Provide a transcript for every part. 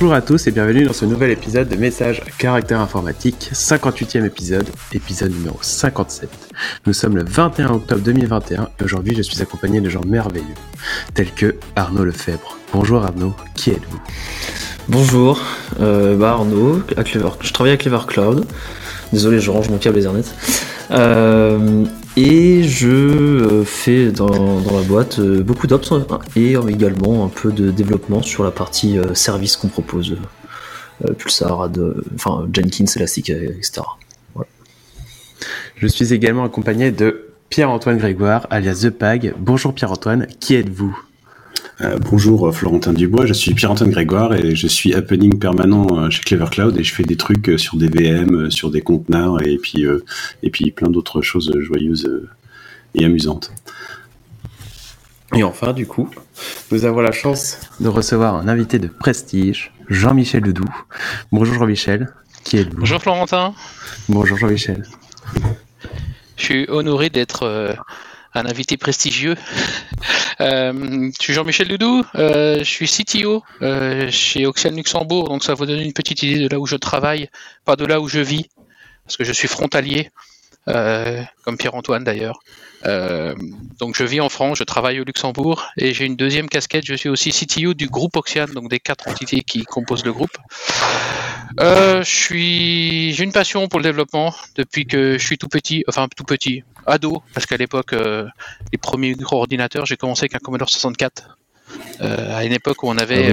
Bonjour à tous et bienvenue dans ce nouvel épisode de Message à caractère informatique, 58e épisode, épisode numéro 57. Nous sommes le 21 octobre 2021 et aujourd'hui je suis accompagné de gens merveilleux, tels que Arnaud Lefebvre. Bonjour Arnaud, qui êtes-vous? Bonjour, euh, bah Arnaud, à je travaille à Clever Cloud. Désolé, je range mon câble Ethernet. Euh, et je euh, fais dans, la boîte euh, beaucoup d'ops et également un peu de développement sur la partie service qu'on propose. Pulsar, Jenkins, Elastic, etc. Je suis également accompagné de Pierre-Antoine Grégoire, alias The Pag. Bonjour Pierre-Antoine, qui êtes-vous? Euh, bonjour euh, Florentin Dubois, je suis Pierre-Antoine Grégoire et je suis happening permanent euh, chez Clever Cloud et je fais des trucs sur des VM, sur des conteneurs et puis, et puis plein d'autres choses joyeuses et amusantes. Et enfin, du coup, nous avons la chance de recevoir un invité de prestige, Jean-Michel Ledoux. Bonjour Jean-Michel, qui êtes-vous? Bonjour Florentin. Bonjour Jean-Michel. Je suis honoré d'être un invité prestigieux. Euh, je suis Jean-Michel Doudou, euh, je suis CTO euh, chez Oxian Luxembourg, donc ça vous donne une petite idée de là où je travaille, pas de là où je vis, parce que je suis frontalier, comme Pierre-Antoine d'ailleurs. donc je vis en France, je travaille au Luxembourg, et j'ai une deuxième casquette, je suis aussi CTO du groupe Oxian, donc des quatre entités qui composent le groupe. je suis, j'ai une passion pour le développement depuis que je suis tout petit, enfin tout petit, ado, parce qu'à l'époque, euh, les premiers gros ordinateurs, j'ai commencé avec un Commodore 64. Euh, à une époque où on avait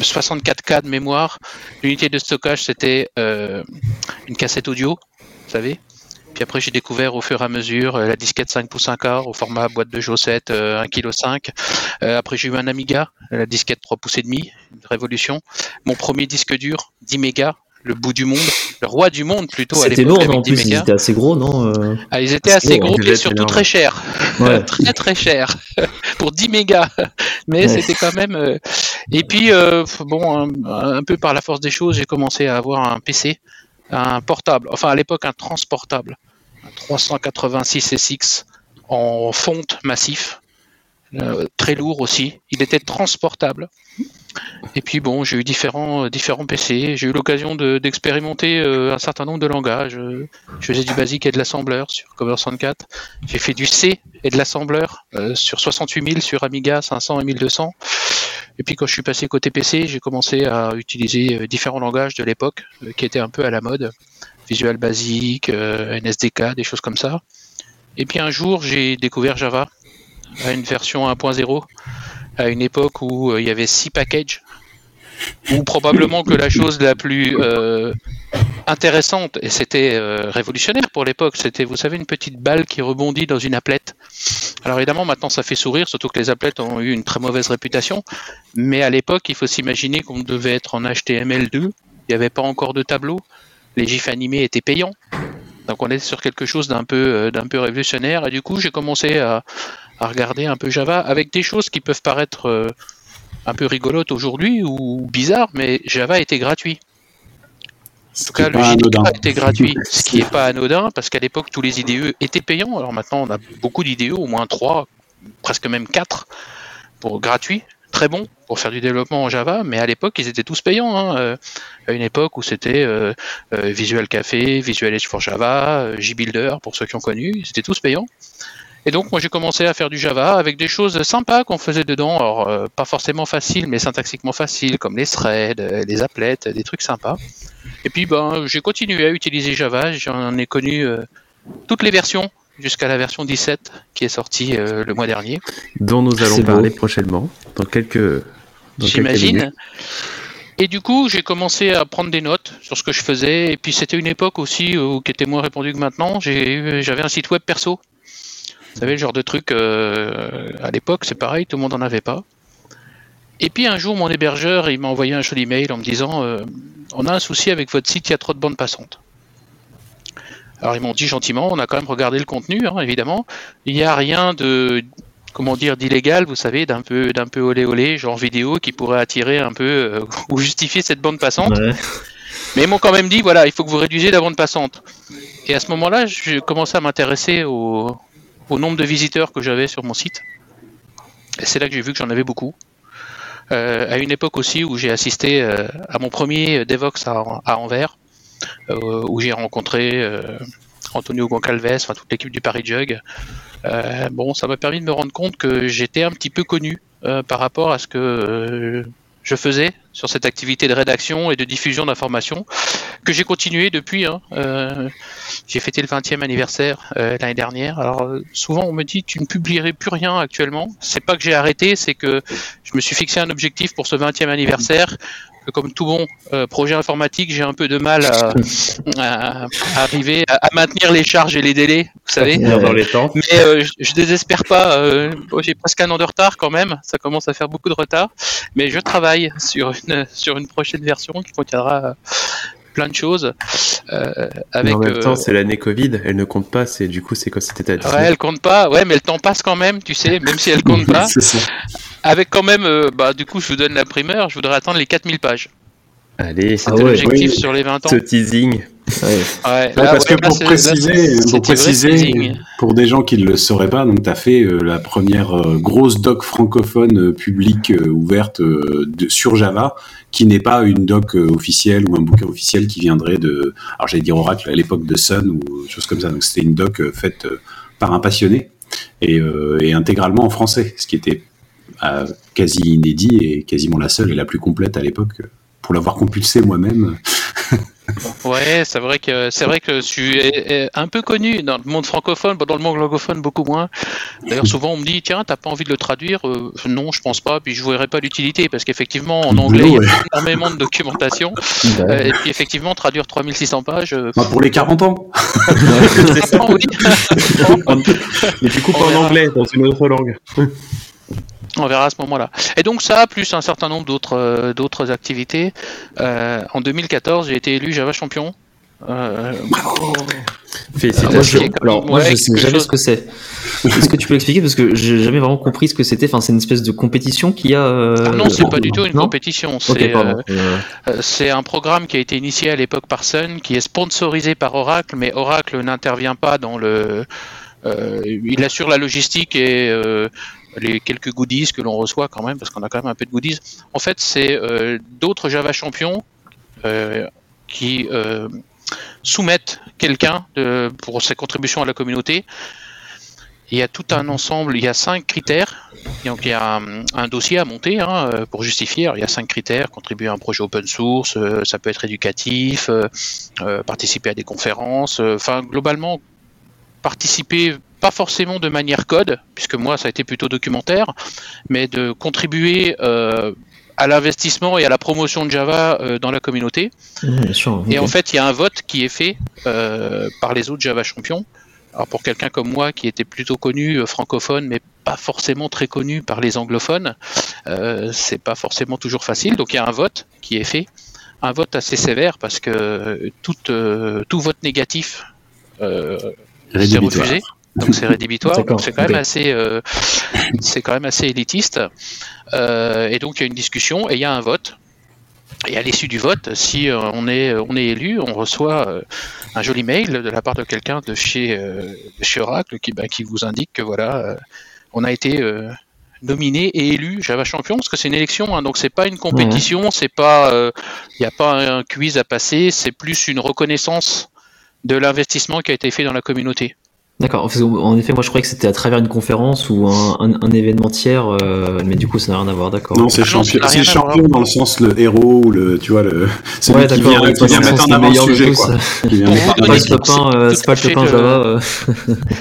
64 ah euh, de mémoire, l'unité de stockage c'était une cassette audio, vous savez. Puis après j'ai découvert au fur et à mesure la disquette 5 pouces 1 quart au format boîte de J7 1,5 kg. après j'ai eu un Amiga, la disquette 3 pouces et demi, une révolution. Mon premier disque dur 10 mégas le bout du monde, le roi du monde plutôt. C'était lourd, en plus, ils étaient assez gros, non euh ah, Ils étaient assez gros, et surtout très chers. très très chers. Pour 10 mégas. Mais c'était quand même. Euh, et puis, euh, bon, un, peu par la force des choses, j'ai commencé à avoir un PC, un portable, enfin à l'époque un transportable, un 386 SX en fonte massif. très lourd aussi. Il était transportable. Et puis bon, j'ai eu différents, euh, différents PC. J'ai eu l'occasion d'expérimenter euh, un certain nombre de langages. Je faisais du basique et de l'assembleur sur Commodore 64. J'ai fait du C et de l'assembleur euh, sur 68000 sur Amiga 500 et 1200. Et puis quand je suis passé côté PC, j'ai commencé à utiliser différents langages de l'époque qui étaient un peu à la mode. Visual Basic, NSDK, des choses comme ça. Et puis un jour, j'ai découvert Java à une version 1.0 à une époque où euh, il y avait six packages, ou probablement que la chose la plus euh, intéressante, et c'était euh, révolutionnaire pour l'époque, c'était, vous savez, une petite balle qui rebondit dans une applette. Alors évidemment, maintenant ça fait sourire, surtout que les applettes ont eu une très mauvaise réputation, mais à l'époque, il faut s'imaginer qu'on devait être en HTML2, il n'y avait pas encore de tableau, les gifs animés étaient payants, donc on est sur quelque chose d'un peu, d'un peu révolutionnaire, et du coup j'ai commencé à, à regarder un peu Java avec des choses qui peuvent paraître euh, un peu rigolotes aujourd'hui ou bizarres, mais Java était gratuit. En tout cas, le JDK était gratuit, ce qui n'est pas anodin parce qu'à l'époque, tous les IDE étaient payants. Alors maintenant, on a beaucoup d'IDE, au moins trois, presque même quatre, pour gratuit, très bon pour faire du développement en Java, mais à l'époque, ils étaient tous payants. Hein. Euh, à une époque où c'était euh, Visual Café, Visual Edge for Java, JBuilder, pour ceux qui ont connu, ils étaient tous payants. Et donc moi j'ai commencé à faire du Java avec des choses sympas qu'on faisait dedans, alors euh, pas forcément faciles, mais syntaxiquement faciles, comme les threads, euh, les applets, des trucs sympas. Et puis ben j'ai continué à utiliser Java, j'en ai connu euh, toutes les versions jusqu'à la version 17 qui est sortie le mois dernier. Dont nous allons parler prochainement, dans quelques. J'imagine. Et du coup, j'ai commencé à prendre des notes sur ce que je faisais. Et puis, c'était une époque aussi qui était moins répandue que maintenant. J'avais un site web perso vous savez, le genre de truc, euh, à l'époque, c'est pareil, tout le monde n'en avait pas. Et puis un jour, mon hébergeur, il m'a envoyé un joli mail en me disant euh, On a un souci avec votre site, il y a trop de bandes passantes. Alors ils m'ont dit gentiment, on a quand même regardé le contenu, hein, évidemment. Il n'y a rien de, comment dire, d'illégal, vous savez, d'un peu, d'un peu olé olé, genre vidéo, qui pourrait attirer un peu euh, ou justifier cette bande passante. Mais ils m'ont quand même dit, voilà, il faut que vous réduisiez la bande passante. Et à ce moment-là, je commençais à m'intéresser au, au nombre de visiteurs que j'avais sur mon site. C'est là que j'ai vu que j'en avais beaucoup. à une époque aussi où j'ai assisté à mon premier Devox à, Anvers, où j'ai rencontré Antonio Goncalves, enfin toute l'équipe du Paris Jug. bon, ça m'a permis de me rendre compte que j'étais un petit peu connu par rapport à ce que je faisais sur cette activité de rédaction et de diffusion d'informations que j'ai continué depuis. Hein. Euh, j'ai fêté le 20e anniversaire euh, l'année dernière. Alors euh, souvent on me dit tu ne publierais plus rien actuellement. C'est pas que j'ai arrêté, c'est que je me suis fixé un objectif pour ce 20e anniversaire comme tout bon projet informatique, j'ai un peu de mal à, arriver à, maintenir les charges et les délais, vous savez. Dans les temps. Mais euh, je, désespère pas. J'ai presque un an de retard quand même. Ça commence à faire beaucoup de retard. Mais je travaille sur une sur une prochaine version qui contiendra plein de choses. avec, en même temps, c'est l'année Covid, elle ne compte pas, c'est du coup, c'est quoi c'était Ouais, elle compte pas, ouais, mais le temps passe quand même, tu sais, même si elle compte pas. ça avec quand même, euh, bah, du coup, je vous donne la primeur, je voudrais attendre les 4000 pages. Allez, c'était ah l'objectif sur les 20 ans. Ce teasing. Ouais. parce que pour préciser, pour, préciser pour des gens qui ne le sauraient pas, donc tu as fait euh, la première euh, grosse doc francophone publique ouverte de, sur Java, qui n'est pas une doc officielle ou un bouquin officiel qui viendrait de, alors j'allais dire Oracle à l'époque de Sun ou chose comme ça. Donc c'était une doc faite par un passionné et, et intégralement en français, ce qui était quasi inédit et quasiment la seule et la plus complète à l'époque pour l'avoir compulsé moi-même. Ouais, c'est vrai que c'est vrai que je suis un peu connu dans le monde francophone, dans le monde anglophone beaucoup moins. D'ailleurs, souvent on me dit tiens, t'as pas envie de le traduire? Euh, Non, je pense pas. Puis je verrais pas l'utilité parce qu'effectivement en anglais il y a énormément de documentation. Euh, et puis effectivement traduire 3600 pages. Euh, bah, pour les 40 ans. c'est ça, oui. Mais tu coupes en anglais dans une autre langue. On verra à ce moment-là. Et donc ça, plus un certain nombre d'autres euh, d'autres activités. Euh, en 2014, j'ai été élu Java champion. Euh... Félicitations. Alors, moi, je, sais jamais ce que c'est. Est-ce que tu peux expliquer? Parce que j'ai jamais vraiment compris ce que c'était. Enfin, c'est une espèce de compétition qu'il y a. Euh, non, c'est pas du tout une compétition. C'est un programme qui a été initié à l'époque par Sun, qui est sponsorisé par Oracle, mais Oracle n'intervient pas dans le. il assure la logistique et les quelques goodies que l'on reçoit quand même, parce qu'on a quand même un peu de goodies. En fait, c'est euh, d'autres Java champions euh, qui euh, soumettent quelqu'un pour ses contributions à la communauté. Il y a tout un ensemble, il y a cinq critères. Donc il y a un, dossier à monter hein, pour justifier. il y a cinq critères contribuer à un projet open source, ça peut être éducatif, participer à des conférences. Enfin, globalement, participer pas forcément de manière code, puisque moi ça a été plutôt documentaire, mais de contribuer euh, à l'investissement et à la promotion de Java euh, dans la communauté. Et en fait, il y a un vote qui est fait euh, par les autres Java champions. Alors pour quelqu'un comme moi qui était plutôt connu francophone, mais pas forcément très connu par les anglophones, c'est pas forcément toujours facile. Donc il y a un vote qui est fait, un vote assez sévère parce que tout, tout vote négatif c'est refusé donc c'est rédhibitoire. donc c'est quand même assez, euh, c'est quand même assez élitiste. Euh, et donc il y a une discussion et il y a un vote. Et à l'issue du vote, si euh, on est on est élu, on reçoit un joli mail de la part de quelqu'un de chez chez Oracle qui bah, qui vous indique que voilà, on a été nominé et élu Java champion parce que c'est une élection hein, donc c'est pas une compétition c'est pas il n'y a pas un quiz à passer c'est plus une reconnaissance de l'investissement qui a été fait dans la communauté D'accord. En effet, moi je croyais que c'était à travers une conférence ou un, un, un événement tiers, euh, mais du coup ça n'a rien à voir, d'accord. Non, c'est champion, c'est champion dans le sens le héros ou le, tu vois le. C'est ouais, qui vient, qui vient mettre en avant le sujet, quoi. C'est pas le top 1, c'est pas le top 1 Java. Euh.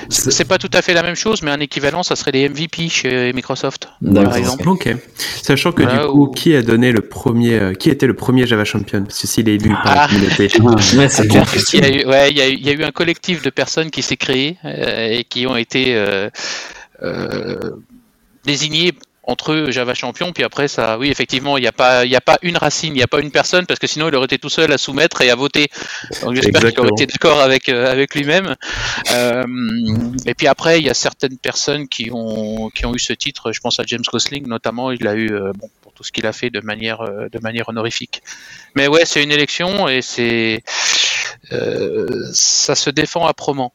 C'est pas tout à fait la même chose, mais un équivalent, ça serait les MVP chez Microsoft, par exemple. Ok. Sachant que du coup, qui a donné le premier, euh, qui était le premier Java Champion? Parce que s'il est élu par la ah. communauté. Ouais, c'est clair. Il y a eu un collectif de personnes qui s'est créé euh, et qui ont été euh, euh, désignés entre eux Java champion, puis après ça, oui effectivement, il n'y a pas, il a pas une racine, il n'y a pas une personne, parce que sinon il aurait été tout seul à soumettre et à voter. Donc j'espère qu'il aurait été d'accord avec avec lui-même. et puis après, il y a certaines personnes qui ont qui ont eu ce titre. Je pense à James Gosling notamment, il l'a eu bon, pour tout ce qu'il a fait de manière de manière honorifique. Mais ouais, c'est une élection et c'est ça se défend âprement.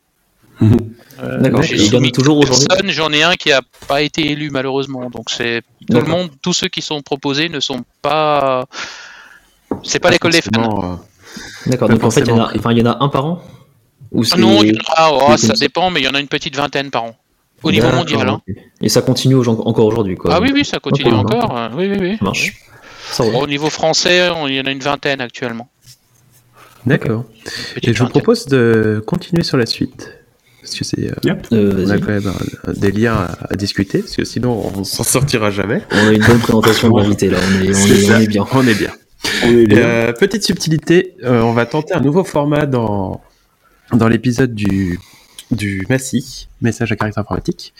Euh, D'accord. toujours aujourd'hui. J'en ai un qui a pas été élu malheureusement. Donc c'est tout le monde, tous ceux qui sont proposés ne sont pas. C'est pas l'école des fans. D'accord. Donc en fait, il y, en a, il y en a un par an Ou ah Non, il y en a, oh, ça dépend, mais il y en a une petite vingtaine par an. Au niveau mondial. Hein. Et ça continue encore aujourd'hui, quoi. Ah oui, oui, ça continue encore. Oui, oui, oui. Ça marche. Au niveau français, il y en a une vingtaine actuellement. D'accord. Et je vous propose de continuer sur la suite. Parce que c'est, euh, euh, on a quand même des liens à, discuter, parce que sinon on s'en sortira jamais. On a une bonne présentation de l'invité là, on est, on, est, bien. On est bien. On est bien. Euh, petite subtilité, on va tenter un nouveau format dans, dans l'épisode du, du MASI, message à caractère informatique.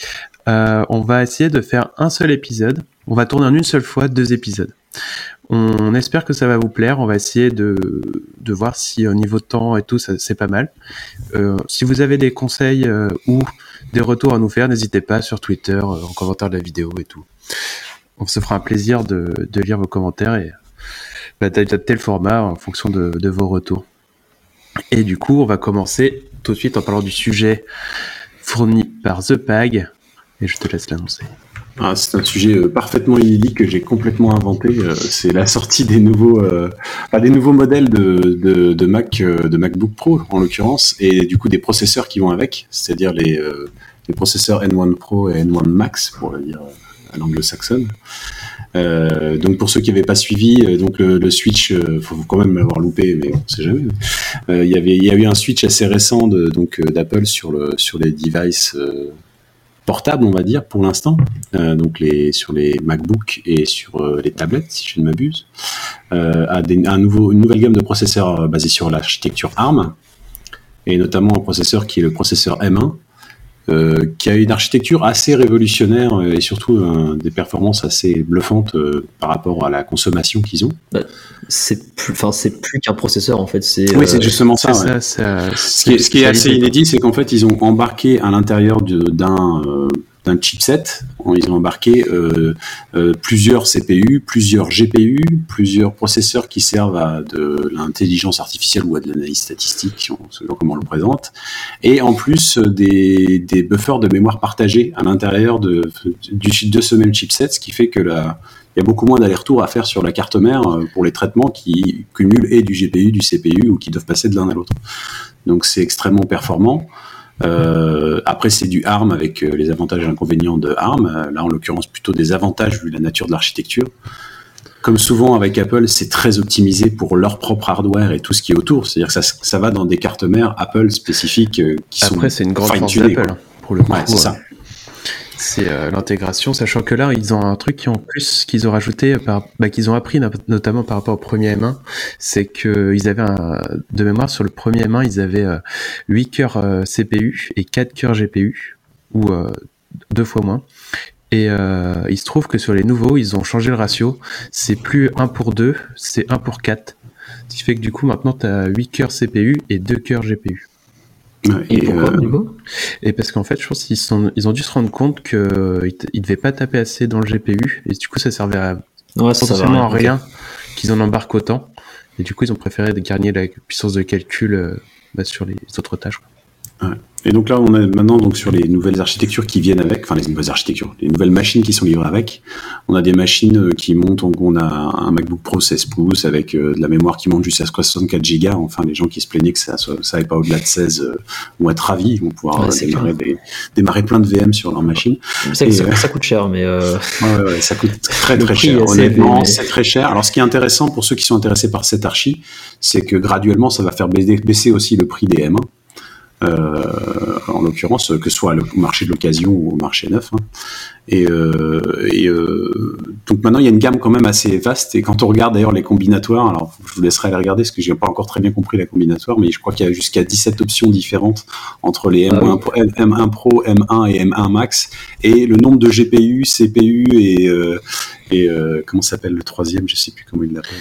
on va essayer de faire un seul épisode. On va tourner en une seule fois deux épisodes. On espère que ça va vous plaire. On va essayer de, voir si au niveau temps et tout, c'est pas mal. Euh, si vous avez des conseils euh, ou des retours à nous faire, n'hésitez pas sur Twitter, euh, en commentaire de la vidéo et tout. On se fera un plaisir de, de lire vos commentaires et bah, d'adapter le format en fonction de, de vos retours. Et du coup, on va commencer tout de suite en parlant du sujet fourni par The Pag. Et je te laisse l'annoncer. Ah, c'est un sujet euh, parfaitement inédit que j'ai complètement inventé. Euh, c'est la sortie des nouveaux, euh, modèles de, de, Mac, de MacBook Pro en l'occurrence, et du coup des processeurs qui vont avec, c'est-à-dire les, processeurs N1 Pro et N1 Max pour le dire à l'anglo-saxonne. donc pour ceux qui n'avaient pas suivi, donc le, switch, il faut quand même l'avoir loupé, mais on sait jamais. Il y a eu un switch assez récent donc d'Apple sur le sur les devices portable, on va dire, pour l'instant, euh, donc sur les MacBook et sur euh, les tablettes, si je ne m'abuse, euh, à une nouvelle gamme de processeurs basés sur l'architecture ARM, et notamment un processeur qui est le processeur M1, euh, qui a une architecture assez révolutionnaire et surtout euh, des performances assez bluffantes euh, par rapport à la consommation qu'ils ont. Bah, c'est plus, enfin c'est plus qu'un processeur en fait. C'est oui, c'est justement ça. ce, qui est, ce qui est assez inédit, c'est qu'en fait ils ont embarqué à l'intérieur d'un d'un chipset. Ils ont embarqué euh, euh, plusieurs CPU, plusieurs GPU, plusieurs processeurs qui servent à de l'intelligence artificielle ou à de l'analyse statistique, selon comment on le présente, et en plus des, des buffers de mémoire partagés à l'intérieur de, du, de ce même chipset, ce qui fait que la, il y a beaucoup moins d'aller-retour à faire sur la carte mère euh, pour les traitements qui cumulent et du GPU, du CPU ou qui doivent passer de l'un à l'autre. Donc c'est extrêmement performant. Euh, après, c'est du ARM avec euh, les avantages et inconvénients de ARM. Euh, là, en l'occurrence, plutôt des avantages vu la nature de l'architecture. Comme souvent avec Apple, c'est très optimisé pour leur propre hardware et tout ce qui est autour. C'est-à-dire que ça, ça va dans des cartes mères Apple spécifiques qui sont. Après, c'est une grande force d'Apple, hein, pour le coup. Ouais, c'est ça c'est euh, l'intégration, sachant que là, ils ont un truc qui en plus qu'ils ont rajouté, par, bah, qu'ils ont appris notamment par rapport au premier M1, c'est qu'ils avaient un, de mémoire sur le premier M1, ils avaient 8 euh, cœurs euh, CPU et 4 cœurs GPU, ou deux fois moins. Et il se trouve que sur les nouveaux, ils ont changé le ratio. C'est plus 1 pour 2, c'est 1 pour 4. Ce qui fait que du coup, maintenant, tu as 8 cœurs CPU et 2 cœurs GPU. Et, pourquoi, euh, et parce qu'en fait, je pense qu'ils sont, ils ont dû se rendre compte qu'ils ne devaient pas taper assez dans le GPU, et du coup, ça servait à ouais, ça à rien qu'ils en embarquent autant. Et du coup, ils ont préféré gagner la puissance de calcul euh, bah, sur les autres tâches. Ouais. Et donc là, on est maintenant donc sur les nouvelles architectures qui viennent avec, enfin les nouvelles architectures, les nouvelles machines qui sont livrées avec. On a des machines euh, qui montent, on a un MacBook Pro 16 pouces avec euh, de la mémoire qui monte jusqu'à 64 Go. Enfin, les gens qui se plaignaient que ça ça pas au-delà de 16 euh, vont être ravis, ils vont pouvoir démarrer, démarrer, plein de VM sur leur machine. ça, ça, coûte cher, mais ouais, ouais, ça coûte très très cher. Honnêtement, c'est très cher. Alors, ce qui est intéressant pour ceux qui sont intéressés par cette archi, c'est que graduellement, ça va faire baisser aussi le prix des M1. Euh, en l'occurrence, que ce soit au marché de l'occasion ou au marché neuf. Hein. Et, euh, euh, donc maintenant, il y a une gamme quand même assez vaste. Et quand on regarde d'ailleurs les combinatoires, alors je vous laisserai aller regarder parce que j'ai pas encore très bien compris la combinatoire, mais je crois qu'il y a jusqu'à 17 options différentes entre les M1, Pro, M1 Pro, M1 et M1 Max, et le nombre de GPU, CPU et, et comment s'appelle le troisième, je sais plus comment il l'appelle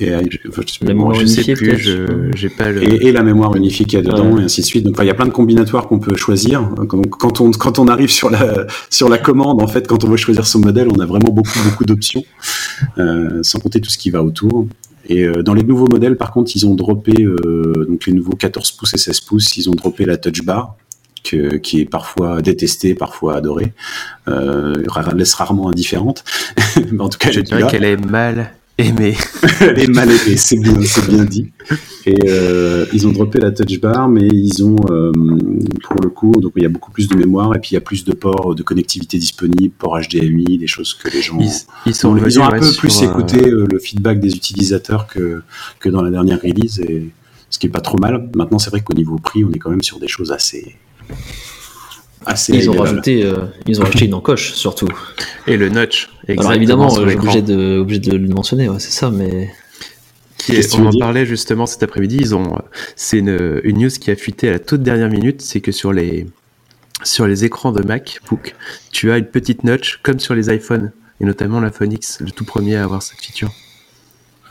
et je, sais plus, j'ai pas le... et, la mémoire unifiée qu'il y a dedans et ainsi de suite. Donc il y a plein de combinatoires qu'on peut choisir. Donc, quand on quand on arrive sur la sur la commande, en fait, quand on veut choisir son modèle, on a vraiment beaucoup beaucoup d'options, euh, sans compter tout ce qui va autour. Et dans les nouveaux modèles, par contre, ils ont droppé, donc les nouveaux 14 pouces et 16 pouces, ils ont droppé la touch bar, qui est parfois détestée, parfois adorée, euh, laisse rarement indifférente. En tout cas, je dirais qu'elle est mal aimée. Elle est mal aimée, c'est bien, c'est bien dit. Et euh, ils ont droppé la touch bar, mais ils ont, euh, pour le coup, donc il y a beaucoup plus de mémoire et puis il y a plus de ports de connectivité disponibles, ports HDMI, des choses que les gens. Ils, sont ils ont un peu plus écouté euh, le feedback des utilisateurs que que dans la dernière release et ce qui est pas trop mal. Maintenant, c'est vrai qu'au niveau prix, on est quand même sur des choses assez assez ils ont rajouté ils ont acheté une encoche surtout et le notch alors évidemment obligé de obligé de le mentionner ouais, c'est ça mais on en parlait justement cet après-midi. Ils ont, c'est une, une, news qui a fuité à la toute dernière minute, c'est que sur les sur les écrans de MacBook, tu as une petite notch comme sur les iPhones et notamment l'iPhone X, le tout premier à avoir cette feature.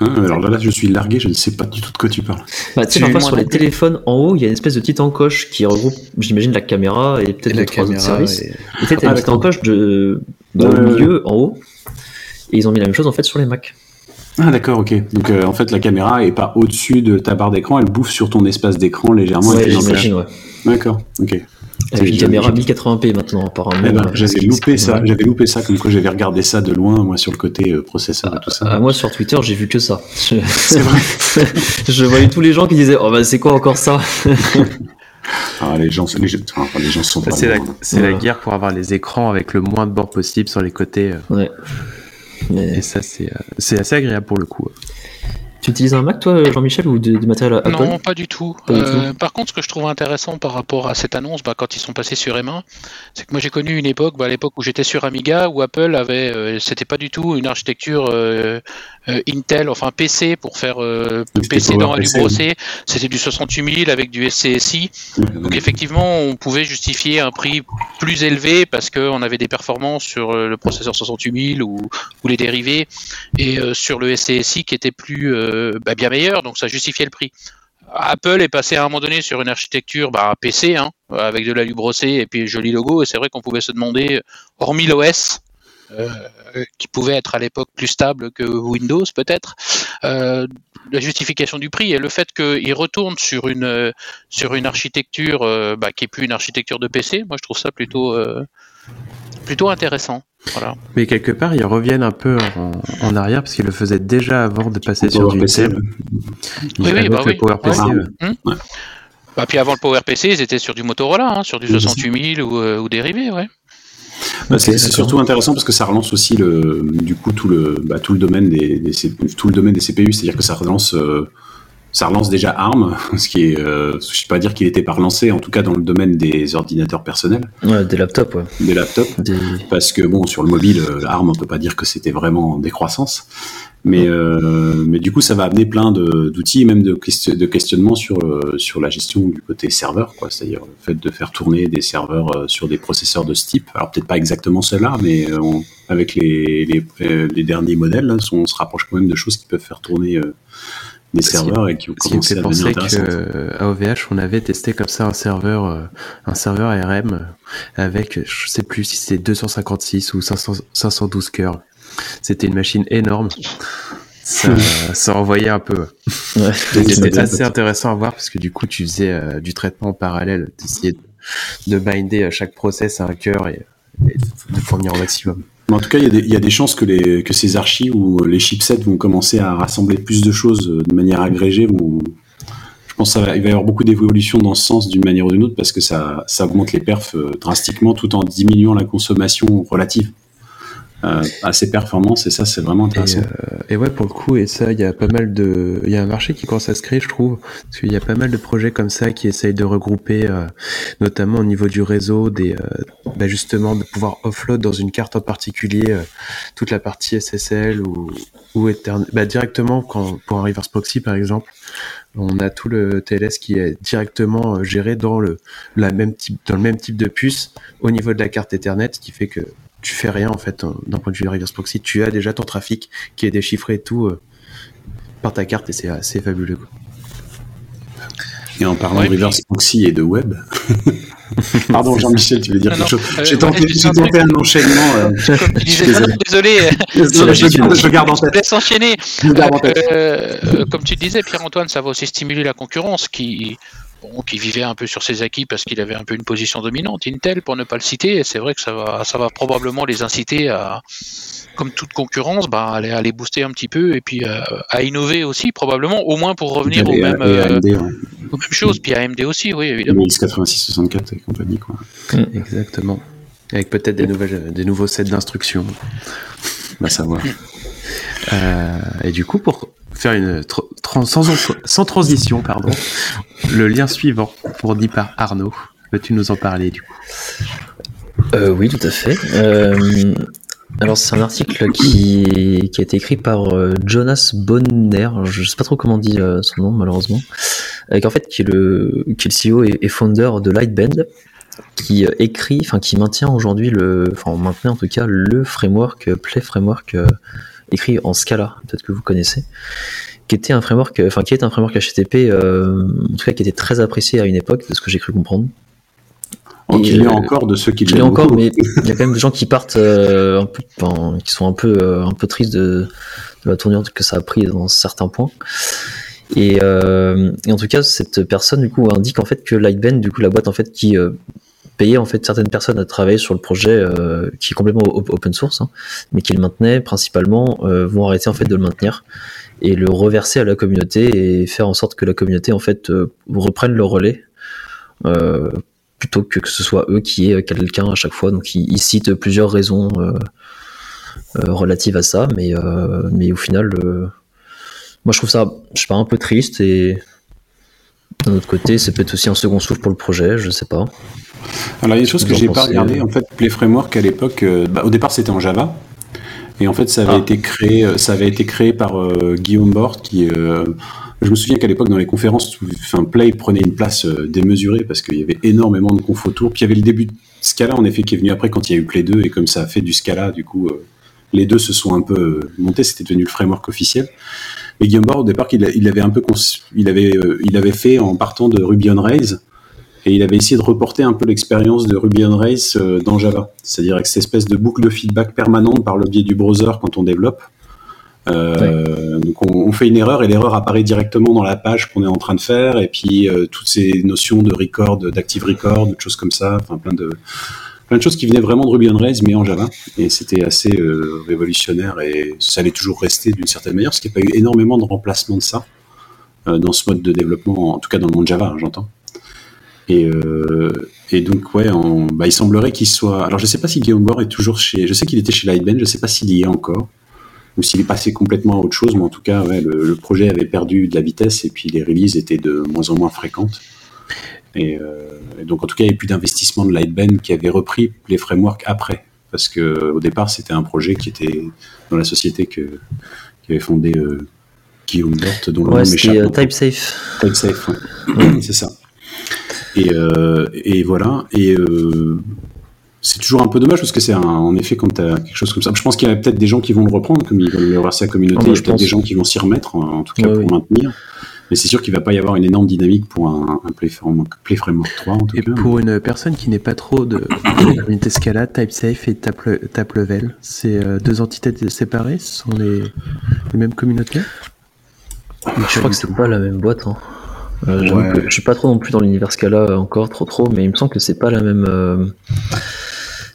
Ah, alors là, là, je suis largué, je ne sais pas du tout de quoi tu parles. Bah, tu sais, parfois sur les téléphones, en haut, il y a une espèce de petite encoche qui regroupe, j'imagine, la caméra et peut-être les trois autres services. Et, et peut-être une petite encoche de, dans le milieu, en haut. Et ils ont mis la même chose en fait sur les Mac. Ah d'accord, ok. Donc euh, en fait la caméra est pas au-dessus de ta barre d'écran, elle bouffe sur ton espace d'écran légèrement. Ouais, j'imagine, ouais. D'accord, ok. Avec une caméra 1080p maintenant apparemment. Eh ben, j'avais loupé ça, j'avais loupé ça comme quoi j'avais regardé ça de loin moi sur le côté euh, processeur et tout ça. Ah, moi sur Twitter j'ai vu que ça. C'est vrai. je voyais tous les gens qui disaient oh bah c'est quoi encore ça? Ah, les gens, les, les gens sont. C'est la, la, guerre pour avoir les écrans avec le moins de bords possible sur les côtés. Euh. Ouais. Et ça, euh, c'est assez agréable pour le coup. Tu utilises un Mac, toi, Jean-Michel, ou du, matériel Apple Non, pas du tout. Euh, par contre, ce que je trouve intéressant par rapport à cette annonce, bah, quand ils sont passés sur M1, c'est que moi j'ai connu une époque, bah, à l'époque où j'étais sur Amiga, où Apple avait, euh, c'était pas du tout une architecture euh, Intel, enfin PC pour faire PC dans du. C'était du 68000 avec du SCSI. Donc effectivement, on pouvait justifier un prix plus élevé parce qu'on avait des performances sur le processeur 68000 ou, ou les dérivés et sur le SCSI qui était plus euh, bah, bien meilleur, donc ça justifiait le prix. Apple est passé à un moment donné sur une architecture bah, PC, hein, avec de l'alu brossé et puis joli logo, et c'est vrai qu'on pouvait se demander, hormis l'OS, euh, qui pouvait être à l'époque plus stable que Windows peut-être, euh, la justification du prix et le fait qu'il retourne sur une, sur une architecture bah, qui est plus une architecture de PC, moi je trouve ça plutôt, plutôt intéressant. Voilà. Mais quelque part, ils reviennent un peu en, arrière parce qu'ils le faisaient déjà avant de passer sur du PC. oui, oui, bah oui. PowerPC. Hum. Bah, puis avant le PowerPC, ils étaient sur du Motorola, hein, sur du 68000 ou, euh, ou dérivé, ouais. Bah, c'est surtout intéressant parce que ça relance aussi le, du coup tout le, bah, tout le domaine des, tout le domaine des CPU, c'est-à-dire que ça relance euh, ça relance déjà ARM, ce qui est, euh, je ne sais pas dire qu'il était pas relancé, en tout cas dans le domaine des ordinateurs personnels. Ouais, des laptops, ouais. Des laptops. Parce que bon, sur le mobile, euh, ARM, on peut pas dire que c'était vraiment en décroissance. Mais, euh, mais du coup, ça va amener plein d'outils, même de, de questionnements sur, sur la gestion du côté serveur, quoi. C'est-à-dire le fait de faire tourner des serveurs sur des processeurs de ce type. Alors peut-être pas exactement ceux-là, mais avec les, les, les, derniers modèles, on se rapproche quand même de choses qui peuvent faire tourner des serveurs et qui ont commencé à devenir qu'à OVH, on avait testé comme ça un serveur, euh, un serveur ARM avec, je sais plus si c'était 256 ou 512 cœurs. C'était une machine énorme. Ça, ça envoyait un peu. Ouais, C'était assez intéressant à voir parce que du coup, tu faisais euh, du traitement en parallèle, tu de, binder chaque process à un cœur et, et de fournir au maximum en tout cas, il y, a des chances que, ces archives ou les chipsets vont commencer à rassembler plus de choses euh, de manière agrégée. je pense qu'il va y avoir beaucoup d'évolutions dans ce sens d'une manière ou d'une autre parce que ça, ça augmente les perfs euh, drastiquement tout en diminuant la consommation relative. Euh, assez performance et ça c'est vraiment intéressant. Euh, et, ouais pour le coup et ça il y a pas mal de il y a un marché qui commence à se créer je trouve parce qu'il y a pas mal de projets comme ça qui essayent de regrouper euh, notamment au niveau du réseau des bah justement de pouvoir offload dans une carte en particulier toute la partie SSL ou ou Ethernet bah, directement quand pour un reverse proxy par exemple on a tout le TLS qui est directement géré dans le la même type dans le même type de puce au niveau de la carte Ethernet ce qui fait que tu fais rien en fait d'un point de vue de reverse proxy. Tu as déjà ton trafic qui est déchiffré et tout euh, par ta carte et c'est assez fabuleux. Et en parlant de reverse proxy et de web. Pardon, Jean-Michel, tu veux dire quelque chose euh, J'ai tenté, un enchaînement. Euh, désolé. je, garde en tête. Laisse enchaîner. Euh, comme tu le disais, Pierre-Antoine, ça va aussi stimuler la concurrence qui, qui vivait un peu sur ses acquis parce qu'il avait un peu une position dominante, Intel pour ne pas le citer, et c'est vrai que ça va, ça va probablement les inciter à, comme toute concurrence, bah, à, les, booster un petit peu et puis euh, à innover aussi, probablement, au moins pour revenir aux, mêmes, euh, aux mêmes choses, puis AMD aussi, oui, évidemment. X86-64 et compagnie, quoi. Mm. Exactement. Avec peut-être des, nouvelles, des nouveaux sets d'instructions. On va savoir. Euh, et du coup, pour faire une sans, transition, pardon, le lien suivant pour dit par Arnaud. Peux-tu nous en parler du coup? Euh, Oui, tout à fait. Euh, alors c'est un article qui, a été écrit par Jonas Bonner, je sais pas trop comment on dit son nom malheureusement, avec en fait qui est le, CEO et, founder de Lightbend, qui écrit, enfin qui maintient aujourd'hui le, enfin maintenant en tout cas le framework Play Framework écrit en Scala, peut-être que vous connaissez, qui était un framework, enfin qui est un framework HTTP, euh, en tout cas qui était très apprécié à une époque, de ce que j'ai cru comprendre. Oh, il y a euh, encore de ceux qui l'ont encore, mais il y a quand même des gens qui partent euh, un peu, qui sont un peu, un peu tristes de, la tournure que ça a pris dans certains points. Et, et, en tout cas, cette personne du coup indique en fait que Lightbend, du coup la boîte en fait qui payer en fait certaines personnes à travailler sur le projet euh, qui est complètement open source, hein, mais qui le maintenaient principalement, euh, vont arrêter en fait de le maintenir et le reverser à la communauté et faire en sorte que la communauté en fait euh, reprenne le relais plutôt que que ce soit eux qui aient quelqu'un à chaque fois. Donc ils, citent plusieurs raisons relatives à ça, mais mais au final, moi je trouve ça, je sais pas, un peu triste et d'un autre côté, c'est peut-être aussi un second souffle pour le projet, je sais pas. Alors, il y a une chose que j'ai pas regardé. Euh, en fait, Play Framework à l'époque, euh, bah, au départ, c'était en Java. Et en fait, ça avait ah. été créé, euh, ça avait été créé par Guillaume Bort, qui, je me souviens qu'à l'époque, dans les conférences, enfin, Play prenait une place démesurée parce qu'il y avait énormément de conf autour. Puis il y avait le début de Scala, en effet, qui est venu après quand il y a eu Play 2, et comme ça a fait du Scala, du coup, les deux se sont un peu montés. C'était devenu le framework officiel. Mais Guillaume au départ, il, il avait un peu, il avait, il avait fait en partant de Ruby on Rails et il avait essayé de reporter un peu l'expérience de Ruby on Rails euh, dans Java, c'est-à-dire avec cette espèce de boucle de feedback permanente par le biais du browser quand on développe. Euh, donc on, fait une erreur et l'erreur apparaît directement dans la page qu'on est en train de faire et puis euh, toutes ces notions de record, d'active record, de choses comme ça, enfin plein de plein de choses qui venaient vraiment de Ruby on Rails mais en Java et c'était assez révolutionnaire et ça allait toujours rester d'une certaine manière parce qu'il n'y a pas eu énormément de remplacement de ça dans ce mode de développement, en tout cas dans le monde Java, hein, j'entends. Et, euh, et, donc, ouais, bah, il semblerait qu'il soit. Alors, je sais pas si Guillaume Bord est toujours chez. Je sais qu'il était chez Lightbend, je sais pas s'il y est encore, ou s'il est passé complètement à autre chose, mais en tout cas, ouais, le, projet avait perdu de la vitesse et puis les releases étaient de moins en moins fréquentes. Et, euh, donc, en tout cas, il n'y a plus d'investissement de Lightbend qui avait repris les frameworks après. Parce que au départ, c'était un projet qui était dans la société que, qui avait fondé euh, Guillaume Bort, dont le nom m'échappe. TypeSafe. TypeSafe, c'est ça. Et, euh, et voilà. Et euh, c'est toujours un peu dommage parce que c'est en effet quand tu as quelque chose comme ça. Je pense qu'il y a peut-être des gens qui vont le reprendre, comme le reverser à la communauté. il y a peut-être des gens qui vont s'y remettre, en, tout cas pour maintenir. Mais c'est sûr qu'il va pas y avoir une énorme dynamique pour un, un Play, Framework 3. En tout et pour une personne qui n'est pas trop de, communauté Scala, TypeSafe et TapLevel, c'est euh, deux entités séparées Ce sont les, les mêmes communautés? Je crois que c'est pas la même boîte. Hein. Euh, je suis pas trop non plus dans l'univers Scala encore, trop trop, mais il me semble que c'est pas la même, euh,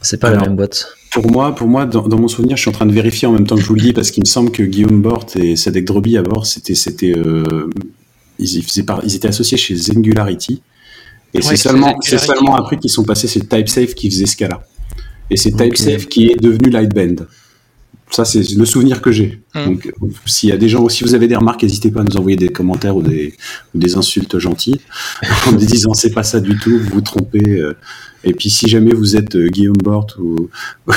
c'est pas la même boîte. Pour moi, pour moi, dans, mon souvenir, je suis en train de vérifier en même temps que je vous le dis parce qu'il me semble que Guillaume Bort et Sadek Droby à bord, c'était, c'était, euh, ils, ils, étaient associés chez Singularity. Et c'est seulement, seulement après qu'ils sont passés, c'est TypeSafe qui faisait Scala. Et c'est TypeSafe qui est devenu Lightbend. Ça, c'est le souvenir que j'ai. Mmh. Donc, s'il y a des gens, si vous avez des remarques, n'hésitez pas à nous envoyer des commentaires ou des, des insultes gentilles en nous disant c'est pas ça du tout, vous vous trompez. Et puis si jamais vous êtes euh, Guillaume Bort ou,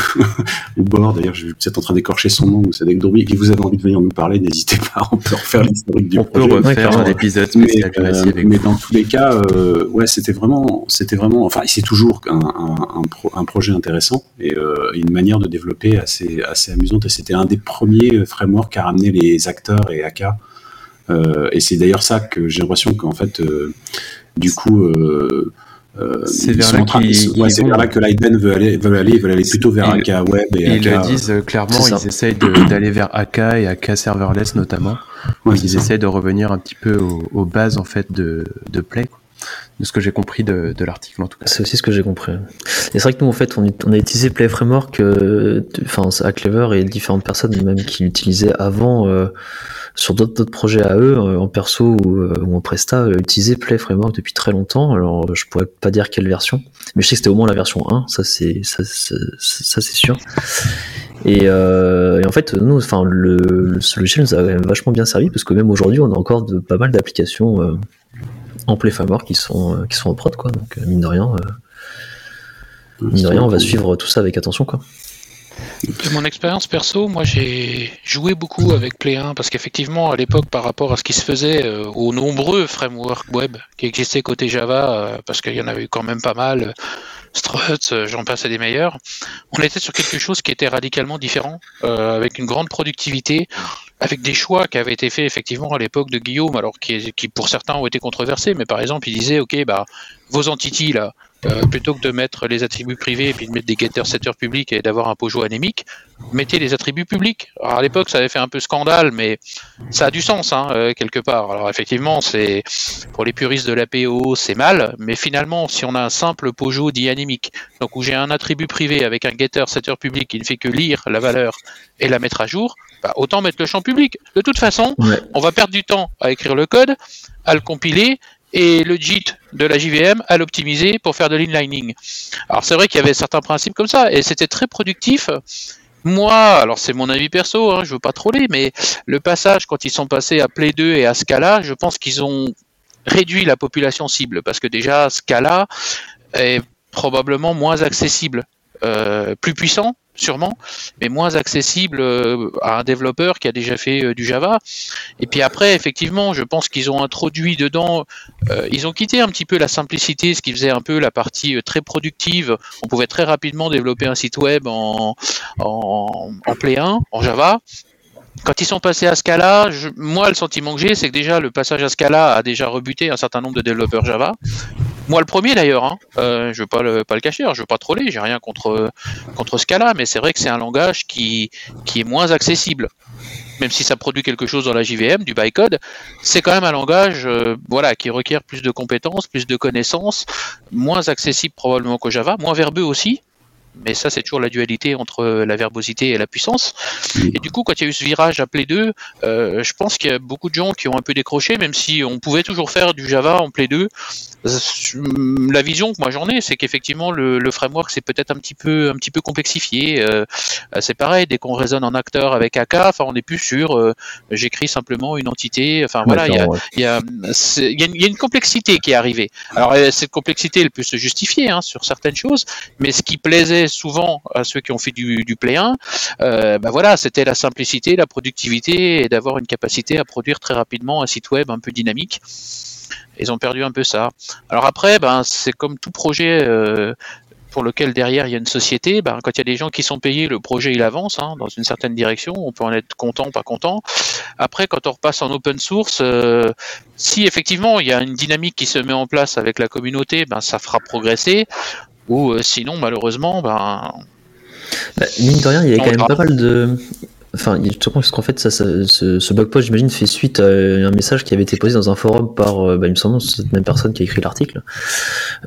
ou Bord, d'ailleurs je suis peut-être en train d'écorcher son nom, ou Sadek Dourbi, et que vous avez envie de venir nous parler, n'hésitez pas, on peut refaire l'historique du on projet. On peut refaire un épisode spécial. Mais, euh, mais dans tous les cas, euh, ouais, c'était vraiment, c'était vraiment, enfin c'est toujours un, un, un, projet intéressant et euh, une manière de développer assez, assez amusante. Et c'était un des premiers frameworks à ramener les acteurs et AK. et c'est d'ailleurs ça que j'ai l'impression qu'en fait Du coup, euh, euh, c'est vers, là, vers là que Lightben veut aller, veut aller, ils veulent aller plutôt vers AK Web et, Ils le disent clairement, ils essayent d'aller vers AK et AK serverless notamment. ils essayent de revenir un petit peu aux, bases en fait de, de Play de ce que j'ai compris de, l'article en tout cas. C'est aussi ce que j'ai compris. Et c'est vrai que nous en fait on, a utilisé Play Framework, euh, enfin à Clever et différentes personnes même qui l'utilisaient avant euh, sur d'autres projets à eux en perso ou, en presta utilisaient Play Framework depuis très longtemps. Alors je pourrais pas dire quelle version, mais je sais que c'était au moins la version 1, ça c'est ça, c'est sûr. Et, en fait, nous, enfin, le, le logiciel nous a vachement bien servi parce que même aujourd'hui, on a encore pas mal d'applications en Play qui sont, euh, qui sont en prod, quoi. Donc, euh, mine de rien, euh, mine de rien, on va suivre tout ça avec attention, quoi. De mon expérience perso, moi j'ai joué beaucoup avec Play 1 parce qu'effectivement à l'époque par rapport à ce qui se faisait aux nombreux frameworks web qui existaient côté Java, parce qu'il y en avait eu quand même pas mal, Struts, j'en passe à des meilleurs, on était sur quelque chose qui était radicalement différent, avec une grande productivité, avec des choix qui avaient été faits effectivement à l'époque de Guillaume, alors qui, qui, pour certains ont été controversés, mais par exemple il disait ok bah vos entities là, euh, plutôt que de mettre les attributs privés et puis de mettre des getters setters publics et d'avoir un Pojo anémique, mettez les attributs publics. Alors à l'époque, ça avait fait un peu scandale, mais ça a du sens hein, euh, quelque part. Alors effectivement, c'est pour les puristes de l'APO, c'est mal, mais finalement, si on a un simple Pojo dit anémique, donc où j'ai un attribut privé avec un getter setter public qui ne fait que lire la valeur et la mettre à jour, bah, autant mettre le champ public. De toute façon, on va perdre du temps à écrire le code, à le compiler et le JIT de la JVM à l'optimiser pour faire de l'inlining. Alors c'est vrai qu'il y avait certains principes comme ça et c'était très productif. Moi, alors c'est mon avis perso, hein, je veux pas troller, mais le passage quand ils sont passés à Play 2 et à Scala, je pense qu'ils ont réduit la population cible parce que déjà Scala est probablement moins accessible, euh, plus puissant sûrement, mais moins accessible euh, à un développeur qui a déjà fait euh, du Java. Et puis après, effectivement, je pense qu'ils ont introduit dedans, euh, ils ont quitté un petit peu la simplicité, ce qui faisait un peu la partie très productive. On pouvait très rapidement développer un site web en, en, Play 1, en Java. Quand ils sont passés à Scala, moi le sentiment que j'ai, c'est que déjà le passage à Scala a déjà rebuté un certain nombre de développeurs Java. Moi, le premier d'ailleurs, hein. euh, je veux pas le, pas le cacher, hein, je veux pas troller, j'ai rien contre, contre Scala, mais c'est vrai que c'est un langage qui, qui est moins accessible. Même si ça produit quelque chose dans la JVM, du bytecode, c'est quand même un langage euh, voilà, qui requiert plus de compétences, plus de connaissances, moins accessible probablement que Java, moins verbeux aussi, mais ça c'est toujours la dualité entre la verbosité et la puissance. Et du coup, quand il y a eu ce virage appelé 2, euh, je pense qu'il y a beaucoup de gens qui ont un peu décroché, même si on pouvait toujours faire du Java en Play 2. La vision que moi j'en ai, c'est qu'effectivement le, le, framework c'est peut-être un petit peu un petit peu complexifié. Euh, c'est pareil, dès qu'on raisonne en acteur avec AK, enfin on n'est plus sûr. Euh, j'écris simplement une entité. Enfin voilà, il y a, y, a, y, a une complexité qui est arrivée. Alors cette complexité, elle peut se justifier hein, sur certaines choses, mais ce qui plaisait souvent à ceux qui ont fait du, du Play 1, euh, bah voilà, c'était la simplicité, la productivité et d'avoir une capacité à produire très rapidement un site web un peu dynamique. Ils ont perdu un peu ça. Alors après, ben, c'est comme tout projet euh, pour lequel derrière il y a une société, ben, quand il y a des gens qui sont payés, le projet il avance hein, dans une certaine direction, on peut en être content, pas content. Après, quand on repasse en open source, euh, si effectivement il y a une dynamique qui se met en place avec la communauté, ben, ça fera progresser. Ou euh, sinon, malheureusement, ben. Bah, mine de rien, il y a quand même pas mal de. Enfin, je pense qu'en fait, ça, ce, ce, blog post, j'imagine, fait suite à un message qui avait été posé dans un forum par, euh, bah, il me semble, cette même personne qui a écrit l'article.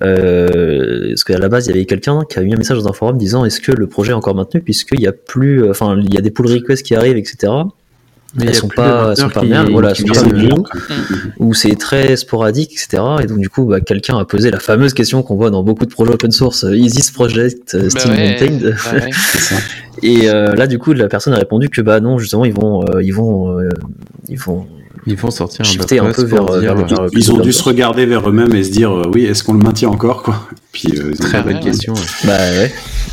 Euh, parce qu'à la base, il y avait quelqu'un qui a mis un message dans un forum disant est-ce que le projet est encore maintenu puisqu'il y a plus, enfin, il y a des pull requests qui arrivent, etc. Mais elles sont pas, elles sont pas bien, voilà, sont pas où c'est très sporadique, etc. Et donc du coup, bah, quelqu'un a posé la fameuse question qu'on voit dans beaucoup de projets open source, euh, Is this project uh, still bah maintained. bah Et euh, là, du coup, la personne a répondu que bah non, justement, ils vont, euh, ils vont, ils vont ils vont sortir un, un peu vers, vers, vers, Ils ont dû se regarder vers eux-mêmes et se dire oui, est-ce qu'on le maintient encore quoi? Puis très bonne question. Bah ouais.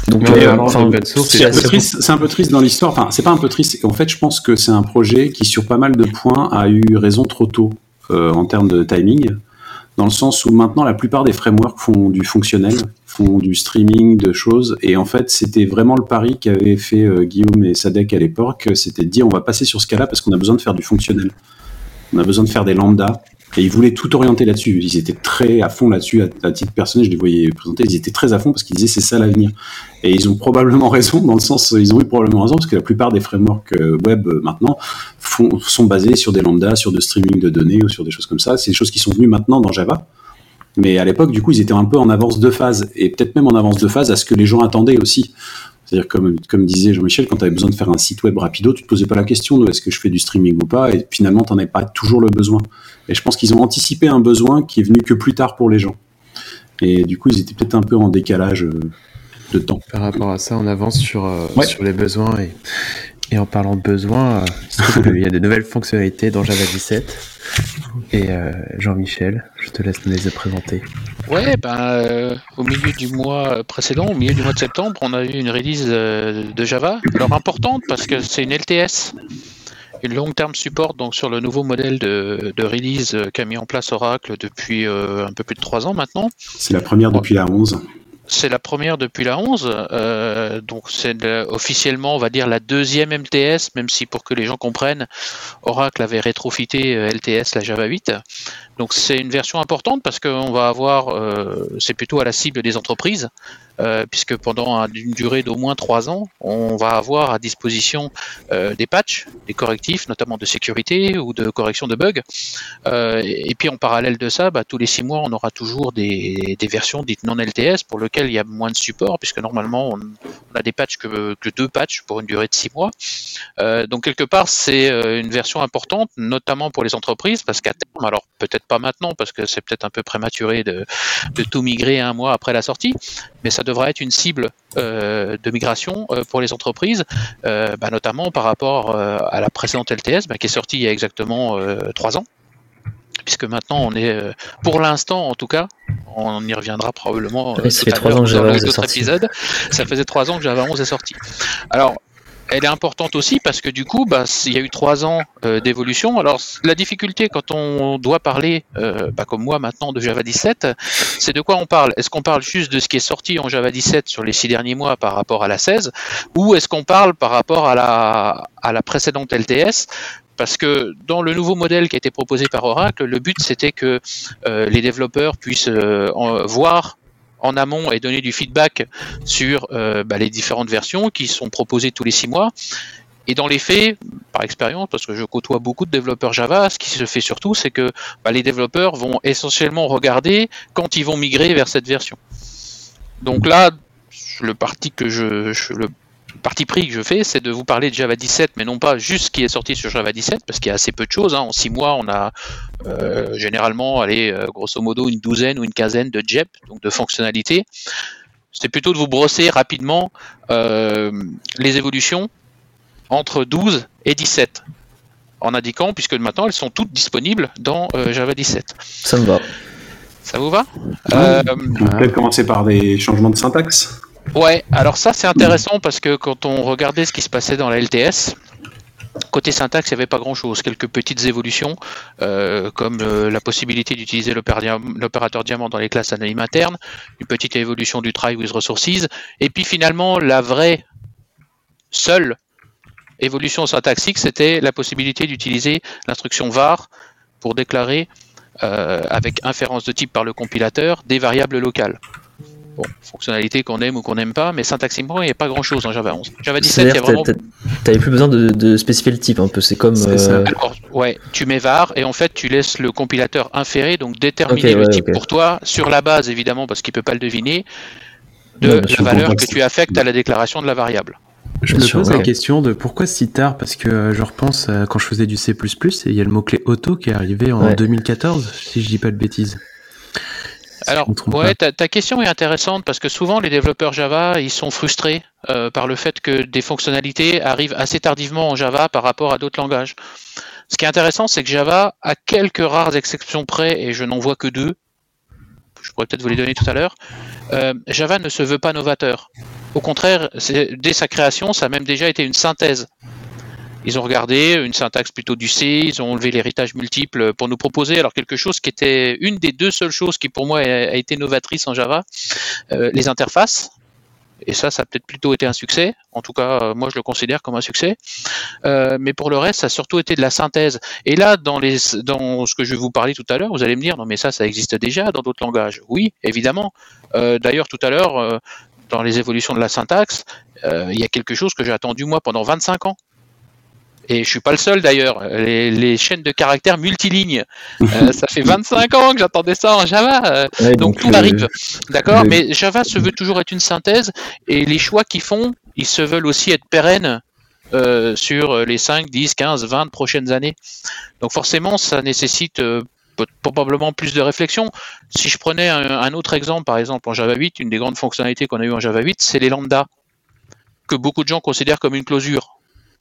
Donc, c'est un, peu triste, c'est un peu triste dans l'histoire. Enfin, c'est pas un peu triste. En fait, je pense que c'est un projet qui, sur pas mal de points, a eu raison trop tôt euh, en termes de timing. Dans le sens où maintenant, la plupart des frameworks font du fonctionnel, font du streaming de choses. Et en fait, c'était vraiment le pari qu'avaient fait euh, Guillaume et Sadek à l'époque. C'était de dire, on va passer sur ce cas-là parce qu'on a besoin de faire du fonctionnel. On a besoin de faire des lambdas Et ils voulaient tout orienter là-dessus. Ils étaient très à fond là-dessus. À, titre personnel, je les voyais présenter. Ils étaient très à fond parce qu'ils disaient c'est ça l'avenir. Et ils ont probablement raison dans le sens, ils ont eu probablement raison parce que la plupart des frameworks euh, web euh, maintenant sont basés sur des lambdas, sur de streaming de données ou sur des choses comme ça. C'est des choses qui sont venues maintenant dans Java. Mais à l'époque, du coup, ils étaient un peu en avance de phase et peut-être même en avance de phase à ce que les gens attendaient aussi. C'est-à-dire, comme, comme disait Jean-Michel, quand tu avais besoin de faire un site web rapido, tu te posais pas la question de est-ce que je fais du streaming ou pas, et finalement, tu n'en avais pas toujours le besoin. Et je pense qu'ils ont anticipé un besoin qui est venu que plus tard pour les gens. Et du coup, ils étaient peut-être un peu en décalage euh, de temps. Par rapport à ça, on avance sur, euh, sur les besoins. Et, et en parlant de besoins, euh, il y a de nouvelles fonctionnalités dans Java 17. Et Jean-Michel, je te laisse nous les présenter. Ouais, ben, au milieu du mois précédent, au milieu du mois de septembre, on a eu une release de Java. Alors importante parce que c'est une LTS une long term support donc sur le nouveau modèle de, release qu'a mis en place Oracle depuis euh, un peu plus de trois ans maintenant. C'est la première depuis la 11. C'est la première depuis la 11, euh, donc c'est officiellement, on va dire, la deuxième MTS, même si pour que les gens comprennent, Oracle avait rétrofité euh, LTS, la Java 8. Donc c'est une version importante parce qu'on va avoir, c'est plutôt à la cible des entreprises, euh, puisque pendant une durée d'au moins trois ans, on va avoir à disposition euh, des patchs, des correctifs, notamment de sécurité ou de correction de bugs. Euh, et puis en parallèle de ça, bah, tous les six mois, on aura toujours des, versions dites non LTS pour lesquelles il y a moins de support, puisque normalement on, a des patchs que, que, deux patchs pour une durée de six mois. donc quelque part, c'est une version importante, notamment pour les entreprises, parce qu'à terme, alors peut-être pas maintenant, parce que c'est peut-être un peu prématuré de, de tout migrer un mois après la sortie, mais ça devrait être une cible euh, de migration euh, pour les entreprises, euh, bah, notamment par rapport à la précédente LTS bah, qui est sortie il y a exactement trois ans puisque maintenant on est, pour l'instant en tout cas, on y reviendra probablement ça fait trois ans que Java 11 est sorti. ça faisait trois ans que Java 11 est sorti. Alors, elle est importante aussi parce que du coup, bah, il y a eu trois ans euh, d'évolution. Alors la difficulté quand on doit parler, euh, bah, comme moi maintenant, de Java 17, c'est de quoi on parle? Est-ce qu'on parle juste de ce qui est sorti en Java 17 sur les six derniers mois par rapport à la 16, ou est-ce qu'on parle par rapport à la, précédente LTS parce que dans le nouveau modèle qui a été proposé par Oracle, le but c'était que euh, les développeurs puissent voir en amont et donner du feedback sur euh, bah, les différentes versions qui sont proposées tous les six mois. Et dans les faits, par expérience, parce que je côtoie beaucoup de développeurs Java, ce qui se fait surtout, c'est que bah, les développeurs vont essentiellement regarder quand ils vont migrer vers cette version. Donc là, le parti que je, je le parti pris que je fais, c'est de vous parler de Java 17, mais non pas juste ce qui est sorti sur Java 17, parce qu'il y a assez peu de choses. Hein. En six mois, on a euh, généralement, allez, euh, grosso modo, une douzaine ou une quinzaine de JEP, donc de fonctionnalités. C'est plutôt de vous brosser rapidement euh, les évolutions entre 12 et 17, en indiquant, puisque maintenant elles sont toutes disponibles dans Java 17. Ça me va. Ça vous va? On peut commencer par des changements de syntaxe? Ouais, alors ça c'est intéressant parce que quand on regardait ce qui se passait dans la LTS, Côté syntaxe, il n'y avait pas grand-chose, quelques petites évolutions, euh, comme euh, la possibilité d'utiliser l'opérateur diamant dans les classes anonymes internes, une petite évolution du try with resources, et puis finalement, la vraie seule évolution syntaxique, c'était la possibilité d'utiliser l'instruction var pour déclarer, euh, avec inférence de type par le compilateur, des variables locales. Bon, fonctionnalité qu'on aime ou qu'on n'aime pas, mais syntaxiquement, il n'y a pas grand chose en Java 11. Java 17, il y a vraiment. T'avais plus besoin de, spécifier le type, un peu. C'est comme. Euh, ouais, tu mets var et en fait, tu laisses le compilateur inférer, donc déterminer le type pour toi, sur la base évidemment, parce qu'il peut pas le deviner, de la valeur que tu affectes à la déclaration de la variable. Je me pose la question de pourquoi si tard, parce que euh, je repense quand je faisais du C++, et il y a le mot-clé auto qui est arrivé en 2014, si je dis pas de bêtises. Alors, ouais, ta, question est intéressante parce que souvent les développeurs Java, ils sont frustrés euh, par le fait que des fonctionnalités arrivent assez tardivement en Java par rapport à d'autres langages. Ce qui est intéressant, c'est que Java, à quelques rares exceptions près, et je n'en vois que deux, je pourrais peut-être vous les donner tout à l'heure, euh, Java ne se veut pas novateur. Au contraire, dès sa création, ça a même déjà été une synthèse ils ont regardé une syntaxe plutôt du C, ils ont enlevé l'héritage multiple pour nous proposer alors quelque chose qui était une des deux seules choses qui pour moi a, été novatrice en Java, euh, les interfaces. Et ça, ça a peut-être plutôt été un succès. En tout cas, moi, je le considère comme un succès. mais pour le reste, ça a surtout été de la synthèse. Et là, dans ce que je vais vous parler tout à l'heure, vous allez me dire, non, mais ça, ça existe déjà dans d'autres langages. Oui, évidemment. D'ailleurs, tout à l'heure, dans les évolutions de la syntaxe, il y a quelque chose que j'ai attendu moi pendant 25 ans et je suis pas le seul d'ailleurs, les, chaînes de caractères multilignes. Euh, ça fait 25 ans que j'attendais ça en Java, euh, donc, tout arrive. D'accord Mais Java se veut toujours être une synthèse et les choix qu'ils font, ils se veulent aussi être pérennes euh, sur les 5, 10, 15, 20 prochaines années. Donc forcément, ça nécessite probablement plus de réflexion. Si je prenais un, un, autre exemple, par exemple en Java 8, une des grandes fonctionnalités qu'on a eu en Java 8, c'est les lambdas, que beaucoup de gens considèrent comme une closure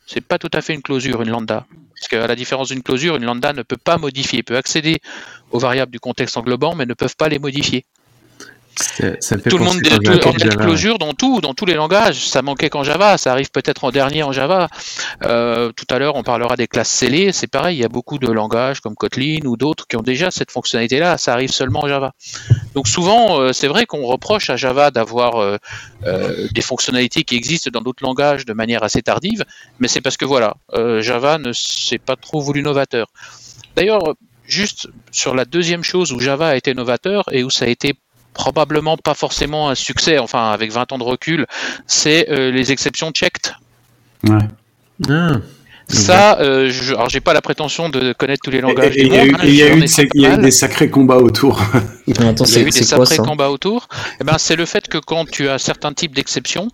c'est pas tout à fait une closure, une lambda. Parce qu'à la différence d'une closure, une lambda ne peut pas modifier, peut accéder aux variables du contexte englobant, mais ne peuvent pas les modifier tout le monde de closure dans tout, dans tous les langages. Ça manquait qu'en Java, ça arrive peut-être en dernier en Java. Euh, tout à l'heure, on parlera des classes scellées. C'est pareil, il y a beaucoup de langages comme Kotlin ou d'autres qui ont déjà cette fonctionnalité-là. Ça arrive seulement en Java. Donc souvent, euh, c'est vrai qu'on reproche à Java d'avoir euh, des fonctionnalités qui existent dans d'autres langages de manière assez tardive, mais c'est parce que voilà, Java ne s'est pas trop voulu novateur. D'ailleurs, juste sur la deuxième chose où Java a été novateur et où ça a été probablement pas forcément un succès, enfin avec 20 ans de recul, c'est euh, les exceptions checked. Ouais. Ah. Ça, euh, je, alors j'ai pas la prétention de connaître tous les langages. il y, a eu, des sacrés combats autour. il y a eu des sacrés combats autour. Eh ben, c'est le fait que quand tu as certains types d'exceptions,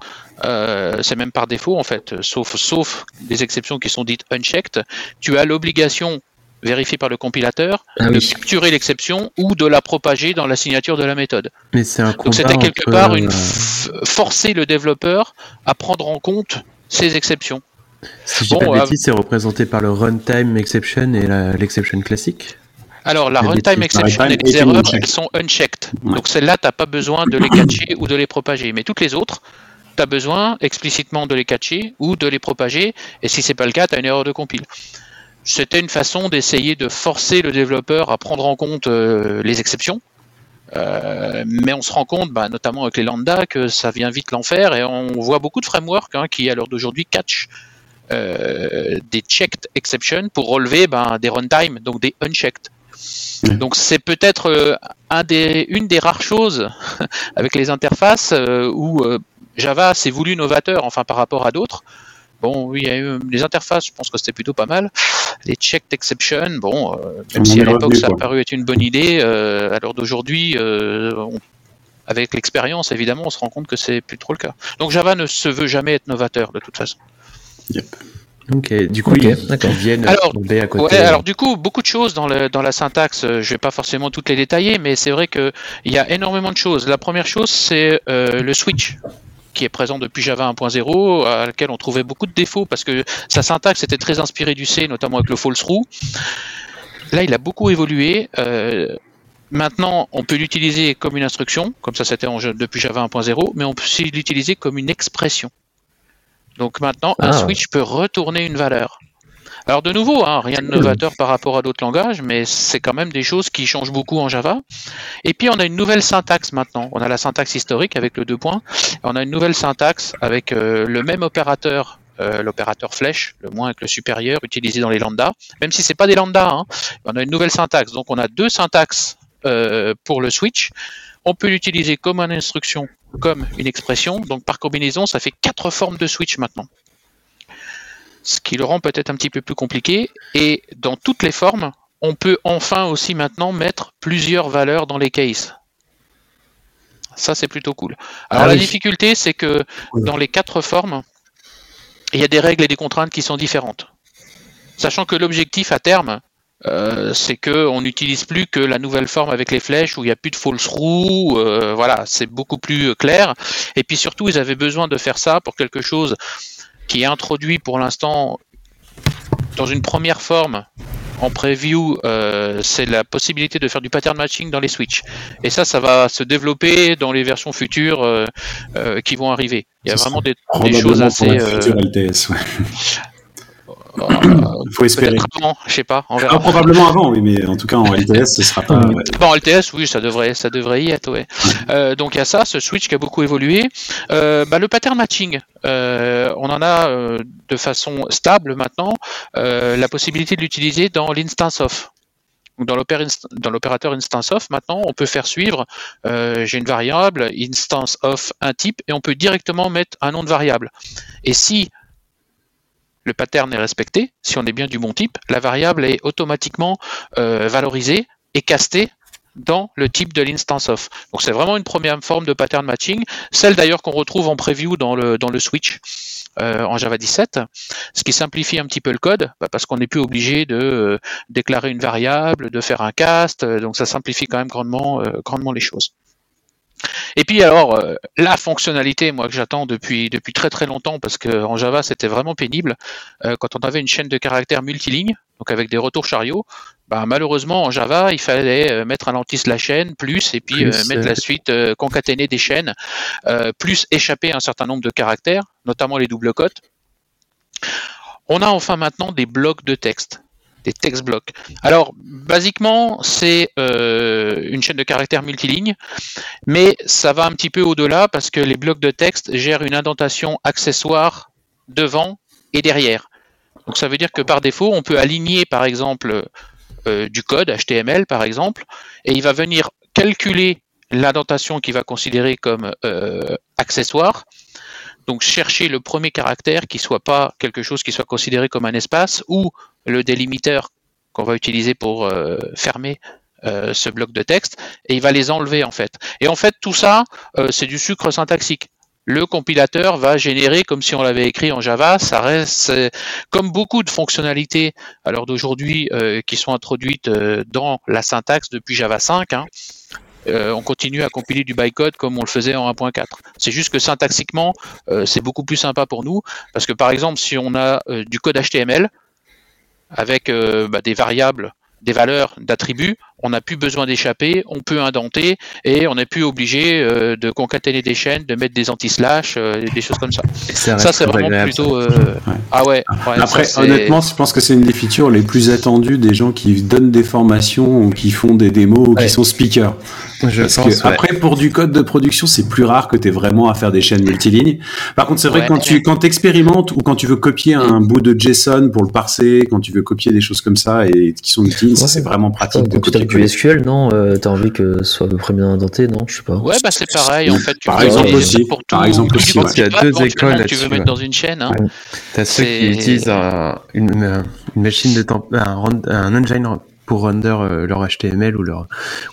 euh, c'est même par défaut en fait, sauf sauf des exceptions qui sont dites unchecked, tu as l'obligation vérifié par le compilateur, ah de capturer l'exception ou de la propager dans la signature de la méthode. Mais c'est un Donc c'était quelque part une euh, forcer le développeur à prendre en compte ces exceptions. Si j'ai pas de euh, c'est représenté par le runtime exception et l'exception classique alors, la runtime exception et les erreurs, elles sont unchecked. Donc, celles-là, tu n'as pas besoin de les catcher ou de les propager. Mais toutes les autres, tu as besoin explicitement de les catcher ou de les propager. Et si c'est pas le cas, tu as une erreur de compile c'était une façon d'essayer de forcer le développeur à prendre en compte euh, les exceptions. Euh, mais on se rend compte, bah, notamment avec les lambda, que ça vient vite l'enfer et on voit beaucoup de frameworks hein, qui, à l'heure d'aujourd'hui, catch euh, des checked exceptions pour relever bah, des runtime, donc des unchecked. Donc c'est peut-être un des, une des rares choses avec les interfaces où Java s'est voulu novateur, enfin par rapport à d'autres, Bon, oui, il y a eu les interfaces, je pense que c'était plutôt pas mal. Les checked exception, bon, euh, même si à l'époque ça a paru être une bonne idée, euh, à l'heure d'aujourd'hui, euh, avec l'expérience, évidemment, on se rend compte que c'est plus trop le cas. Donc Java ne se veut jamais être novateur de toute façon. Ok, du coup, ils, viennent alors, à côté. alors du coup, beaucoup de choses dans, le, dans la syntaxe, je vais pas forcément toutes les détailler, mais c'est vrai qu'il y a énormément de choses. La première chose, c'est le switch qui est présent depuis Java 1.0, à laquelle on trouvait beaucoup de défauts parce que sa syntaxe était très inspirée du C, notamment avec le false through. Là, il a beaucoup évolué. Euh, maintenant, on peut l'utiliser comme une instruction, comme ça c'était depuis Java 1.0, mais on peut aussi l'utiliser comme une expression. Donc maintenant, un ah. switch peut retourner une valeur. Alors de nouveau, hein, rien de novateur par rapport à d'autres langages, mais c'est quand même des choses qui changent beaucoup en Java. Et puis on a une nouvelle syntaxe maintenant. On a la syntaxe historique avec le deux points. On a une nouvelle syntaxe avec euh, le même opérateur euh, l'opérateur flèche, le moins que le supérieur, utilisé dans les lambdas, même si c'est pas des lambdas, hein. on a une nouvelle syntaxe. Donc on a deux syntaxes euh, pour le switch. On peut l'utiliser comme une instruction, comme une expression. Donc par combinaison, ça fait quatre formes de switch maintenant ce qui le rend peut-être un petit peu plus compliqué. Et dans toutes les formes, on peut enfin aussi maintenant mettre plusieurs valeurs dans les cases. Ça, c'est plutôt cool. Alors, ah la difficulté, c'est que dans les quatre formes, il y a des règles et des contraintes qui sont différentes. Sachant que l'objectif à terme, euh, c'est qu'on n'utilise plus que la nouvelle forme avec les flèches où il n'y a plus de false roux. Euh, voilà, c'est beaucoup plus clair. Et puis surtout, ils avaient besoin de faire ça pour quelque chose qui est introduit pour l'instant dans une première forme en preview, euh, c'est la possibilité de faire du pattern matching dans les switches. Et ça, ça va se développer dans les versions futures euh, euh, qui vont arriver. Il y a vraiment des, choses assez. Il faut espérer. Avant, je sais pas, on verra. probablement avant, oui, mais en tout cas en LTS, ce sera pas. Ouais. Bon, en LTS, oui, ça devrait, ça devrait y être, ouais. Euh, donc il y a ça, ce switch qui a beaucoup évolué. Euh, bah, le pattern matching, euh, on en a euh, de façon stable maintenant euh, la possibilité de l'utiliser dans l'instance of. Dans l'opérateur instance of, maintenant, on peut faire suivre, j'ai une variable, instance of un type, et on peut directement mettre un nom de variable. Et si le pattern est respecté, si on est bien du bon type, la variable est automatiquement euh, valorisée et castée dans le type de l'instance of. Donc c'est vraiment une première forme de pattern matching, celle d'ailleurs qu'on retrouve en preview dans le, switch euh, en Java 17, ce qui simplifie un petit peu le code, bah, parce qu'on n'est plus obligé de euh, déclarer une variable, de faire un cast, donc ça simplifie quand même grandement les choses. Et puis alors, euh, la fonctionnalité, moi que j'attends depuis, depuis très très longtemps, parce qu'en Java c'était vraiment pénible, euh, quand on avait une chaîne de caractères multiligne, donc avec des retours chariots, bah, malheureusement en Java il fallait euh, mettre un la chaîne, plus, et puis mettre la suite concaténer des chaînes, plus échapper un certain nombre de caractères, notamment les doubles cotes. On a enfin maintenant des blocs de texte des text blocks. Alors, basiquement, c'est euh, une chaîne de caractères multiligne, mais ça va un petit peu au-delà parce que les blocs de texte gèrent une indentation accessoire devant et derrière. Donc, ça veut dire que par défaut, on peut aligner, par exemple, euh, du code HTML, par exemple, et il va venir calculer l'indentation qu'il va considérer comme euh, accessoire. Donc chercher le premier caractère qui soit pas quelque chose qui soit considéré comme un espace ou le délimiteur qu'on va utiliser pour euh, fermer euh, ce bloc de texte et il va les enlever en fait. Et en fait tout ça euh, c'est du sucre syntaxique. Le compilateur va générer comme si on l'avait écrit en Java. Ça reste comme beaucoup de fonctionnalités l'heure d'aujourd'hui qui sont introduites dans la syntaxe depuis Java 5. Hein, on continue à compiler du bytecode comme on le faisait en 1.4. C'est juste que syntaxiquement, c'est beaucoup plus sympa pour nous parce que par exemple, si on a du code HTML, avec euh, bah, des variables, des valeurs d'attributs, on n'a plus besoin d'échapper, on peut indenter et on n'est plus obligé euh, de concaténer des chaînes, de mettre des anti-slash, euh, des choses comme ça. Ça, c'est vraiment plutôt. Ah ouais. Après, honnêtement, je pense que c'est une des features les plus attendues des gens qui donnent des formations ou qui font des démos ou qui sont speakers. Après, pour du code de production, c'est plus rare que tu aies vraiment à faire des chaînes multilignes. Par contre, c'est vrai que quand tu quand expérimentes ou quand tu veux copier un bout de JSON pour le parser, quand tu veux copier des choses comme ça et qui sont multilignes, c'est vraiment pratique de copier. du SQL, non euh, T'as envie que ce soit à peu près bien indenté, non Je sais pas. Ouais, bah c'est pareil. En fait, par exemple aussi. Par exemple aussi. Il y a deux écoles là-dessus. Tu veux mettre dans une chaîne. Hein. T'as ceux qui utilisent une, machine de temps, un, un engine pour render euh, leur HTML ou leur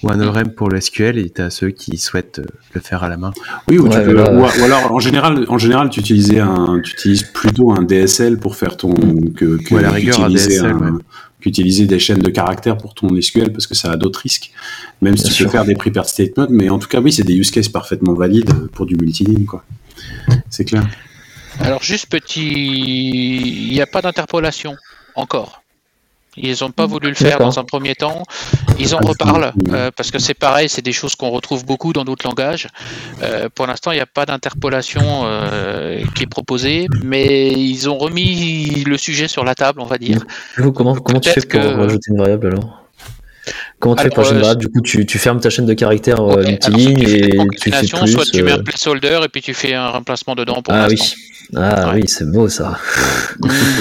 ou un ORM pour le SQL et tu as ceux qui souhaitent euh, le faire à la main. Oui, ou, tu peux, ou, alors en général, en général, tu utilisais un, tu utilises plutôt un DSL pour faire ton que, que la rigueur un DSL, qu'utiliser des chaînes de caractères pour ton SQL parce que ça a d'autres risques. Même si tu peux faire des prepared statements, mais en tout cas, oui, c'est des use cases parfaitement valides pour du multiligne, quoi. C'est clair. Alors juste petit, il n'y a pas d'interpolation encore. Ils n'ont pas voulu le faire dans un premier temps. Ils en reparlent euh, parce que c'est pareil, c'est des choses qu'on retrouve beaucoup dans d'autres langages. Euh, pour l'instant, il n'y a pas d'interpolation euh, qui est proposée, mais ils ont remis le sujet sur la table, on va dire. comment, comment tu fais pour rajouter une variable alors? Comment tu fais pour générer Du coup, tu, tu, fermes ta chaîne de caractères okay. multiligne et tu fais plus. Soit tu mets un placeholder et puis tu fais un remplacement dedans pour Ah oui. Ah oui, c'est beau ça.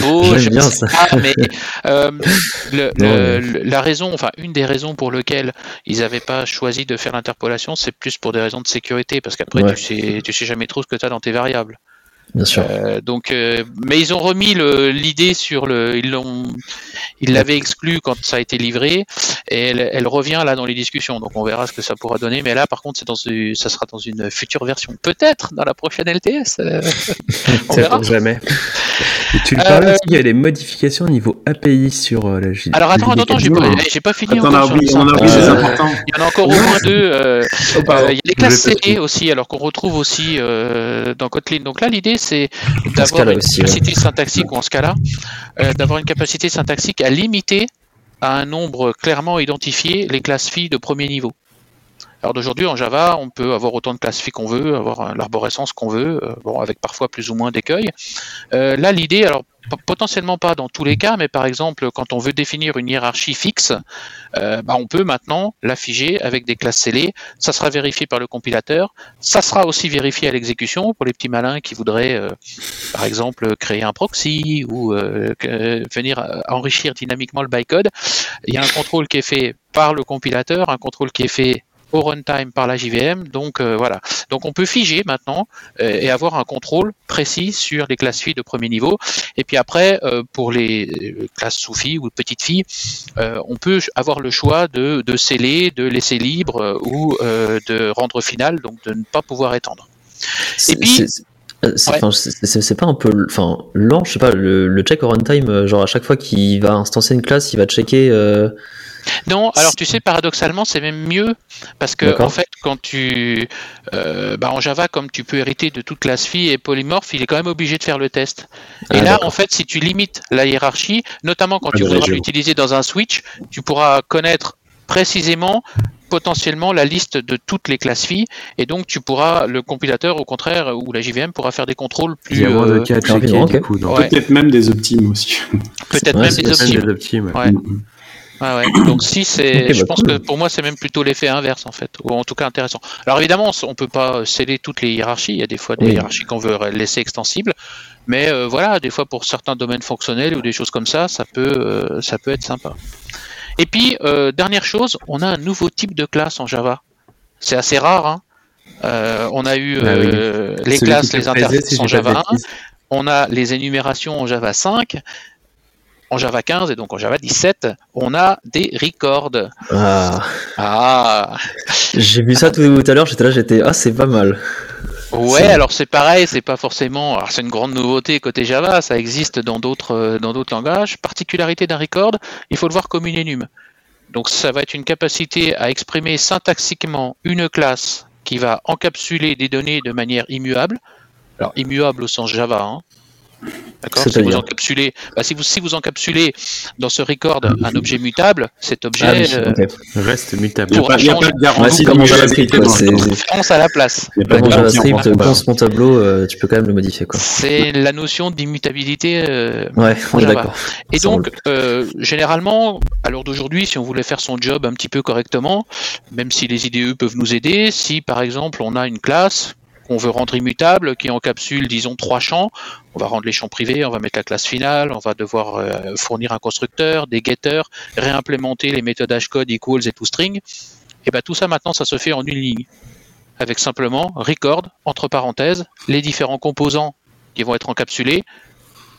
Beau, J'aime bien ça. mais, euh, le, la raison, enfin une des raisons pour lesquelles ils n'avaient pas choisi de faire l'interpolation, c'est plus pour des raisons de sécurité, parce qu'après tu sais, tu sais jamais trop ce que tu as dans tes variables. Bien sûr. Euh, donc, euh, mais ils ont remis l'idée sur le, ils l'ont, ils l'avaient exclu quand ça a été livré, et elle, elle, revient là dans les discussions. Donc, on verra ce que ça pourra donner. Mais là, par contre, c'est dans, ça sera dans une future version, peut-être dans la prochaine LTS. Euh, on verra. Jamais. Et tu le parlais aussi, il y a des modifications au niveau API sur la J. Alors attends, attends, j'ai pas, j'ai pas fini. Attends, on, a oublié, on a oublié importants. Il y en a encore au moins deux. Oh, il y a les classes CE aussi, alors qu'on retrouve aussi dans Kotlin. Donc là, l'idée c'est d'avoir une capacité syntaxique, ou en Scala, euh, d'avoir une capacité syntaxique à limiter à un nombre clairement identifié les classes filles de premier niveau. Alors d'aujourd'hui en Java, on peut avoir autant de classes filles qu'on veut, avoir l'arborescence qu'on veut, euh, bon avec parfois plus ou moins d'écueils. Euh, là l'idée, alors potentiellement pas dans tous les cas, mais par exemple, quand on veut définir une hiérarchie fixe, euh, bah, on peut maintenant l'afficher avec des classes scellées. Ça sera vérifié par le compilateur. Ça sera aussi vérifié à l'exécution pour les petits malins qui voudraient, euh, par exemple, créer un proxy ou euh, venir enrichir dynamiquement le bytecode. Il y a un contrôle qui est fait par le compilateur, un contrôle qui est fait au runtime par la JVM. Donc euh, voilà. Donc on peut figer maintenant euh, et avoir un contrôle précis sur les classes filles de premier niveau. Et puis après, euh, pour les classes sous-filles ou petites filles, on peut avoir le choix de, de sceller, de laisser libre ou de rendre final, donc de ne pas pouvoir étendre. Et puis c'est pas un peu enfin lent je sais pas le, le check au runtime genre à chaque fois qu'il va instancer une classe il va checker non, alors tu sais, paradoxalement, c'est même mieux parce que en fait, quand tu, euh, bah, en Java, comme tu peux hériter de toute classe phi et polymorphe, il est quand même obligé de faire le test. Et ah, là, en fait, si tu limites la hiérarchie, notamment quand ah, tu voudras l'utiliser dans un switch, tu pourras connaître précisément potentiellement la liste de toutes les classes phi et donc tu pourras le compilateur au contraire ou la JVM pourra faire des contrôles plus il y a moins de cas peut-être même des optimes aussi. Peut-être même des optimes, ouais. Donc si c'est, je bah, pense que pour moi c'est même plutôt l'effet inverse en fait, ou en tout cas intéressant. Alors évidemment, on peut pas sceller toutes les hiérarchies. Il y a des fois des hiérarchies qu'on veut laisser extensibles, mais euh, voilà, des fois pour certains domaines fonctionnels ou des choses comme ça, ça peut, euh, ça peut être sympa. Et puis euh, dernière chose, on a un nouveau type de classe en Java. C'est assez rare. Hein. on a eu bah les classes, les interfaces en Java 1. On a les énumérations en Java 5 en Java 15 et donc en Java 17, on a des records. Ah. ah. J'ai vu ça tout, à l'heure, j'étais là, j'étais ah c'est pas mal. Ouais, alors c'est pareil, c'est pas forcément, c'est une grande nouveauté côté Java, ça existe dans d'autres dans d'autres langages. Particularité d'un record, il faut le voir comme une énume. Donc ça va être une capacité à exprimer syntaxiquement une classe qui va encapsuler des données de manière immuable. Alors immuable au sens Java, hein, D'accord si vous encapsulez, bah, si vous si vous encapsulez dans ce record un objet mutable, cet objet ah euh, reste mutable. Il n'y a, pas de garantie comme JavaScript. référence à la place. Il n'y a pas de JavaScript. Pense mon tableau, euh, tu peux quand même le modifier. C'est la notion d'immutabilité. Euh, ouais, on est d'accord. Et donc, euh, généralement, à l'heure d'aujourd'hui, si on voulait faire son job un petit peu correctement, même si les IDE peuvent nous aider, si par exemple on a une classe qu'on veut rendre immutable, qui encapsule, disons, trois champs. On va rendre les champs privés, on va mettre la classe finale, on va devoir euh, fournir un constructeur, des getters, réimplémenter les méthodes hashcode, equals et toString. Et bien tout ça maintenant, ça se fait en une ligne, avec simplement record, entre parenthèses, les différents composants qui vont être encapsulés,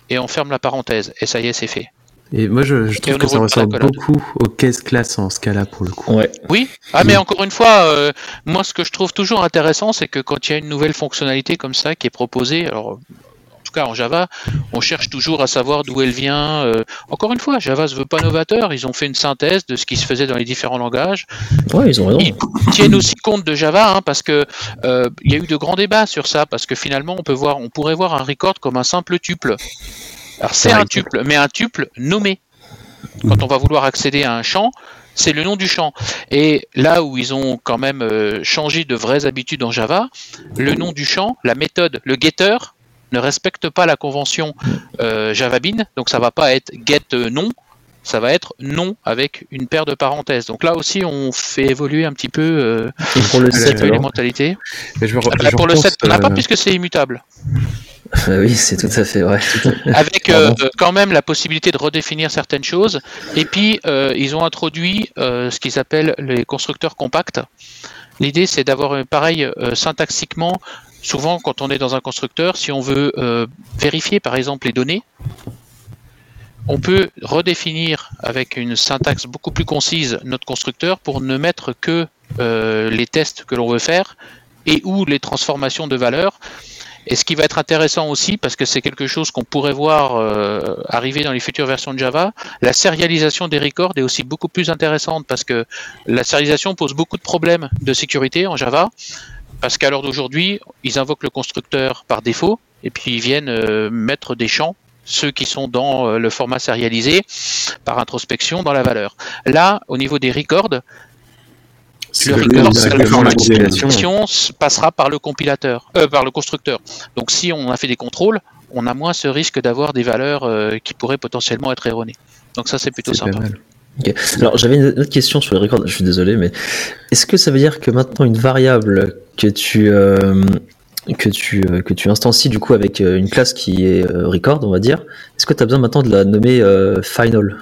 et on ferme la parenthèse, et ça y est, c'est fait. Et moi, je, trouve que ça ressemble beaucoup aux caisses classes en ce cas-là, pour le coup. Ouais. Oui, ah, mais encore une fois, euh, moi, ce que je trouve toujours intéressant, c'est que quand il y a une nouvelle fonctionnalité comme ça qui est proposée, alors, en tout cas en Java, on cherche toujours à savoir d'où elle vient. Euh, encore une fois, Java se veut pas novateur, ils ont fait une synthèse de ce qui se faisait dans les différents langages. Ouais, ils ont raison. Ils tiennent aussi compte de Java, hein, parce que euh, il y a eu de grands débats sur ça, parce que finalement, on peut voir, on pourrait voir un record comme un simple tuple. Alors c'est un tuple, mais un tuple nommé. Quand on va vouloir accéder à un champ, c'est le nom du champ. Et là où ils ont quand même euh, changé de vraies habitudes en Java, le nom du champ, la méthode, le getter, ne respecte pas la convention euh, JavaBean, donc ça va pas être get nom, ça va être nom avec une paire de parenthèses. Donc là aussi, on fait évoluer un petit peu, euh, pour le 7, les mentalités. pour le 7, on n'a pas puisque c'est immutable. Ah oui, c'est tout à fait vrai. Avec euh, quand même la possibilité de redéfinir certaines choses. Et puis, euh, ils ont introduit euh, ce qu'ils appellent les constructeurs compacts. L'idée, c'est d'avoir pareil syntaxiquement. Souvent, quand on est dans un constructeur, si on veut vérifier par exemple les données, on peut redéfinir avec une syntaxe beaucoup plus concise notre constructeur pour ne mettre que les tests que l'on veut faire et ou les transformations de valeurs et ce qui va être intéressant aussi, parce que c'est quelque chose qu'on pourrait voir euh, arriver dans les futures versions de Java, la sérialisation des records est aussi beaucoup plus intéressante parce que la sérialisation pose beaucoup de problèmes de sécurité en Java, parce qu'à l'heure d'aujourd'hui, ils invoquent le constructeur par défaut et puis ils viennent euh, mettre des champs ceux qui sont dans euh, le format sérialisé par introspection dans la valeur. Là, au niveau des records, Le record passera par le compilateur, euh, par le constructeur. Donc si on a fait des contrôles, on a moins ce risque d'avoir des valeurs euh, qui pourraient potentiellement être erronées. Donc ça c'est plutôt sympa. Alors j'avais une autre question sur les records, je suis désolé, mais est-ce que ça veut dire que maintenant une variable que tu euh, que tu que tu instancies du coup avec une classe qui est record, on va dire, est-ce que tu as besoin maintenant de la nommer final?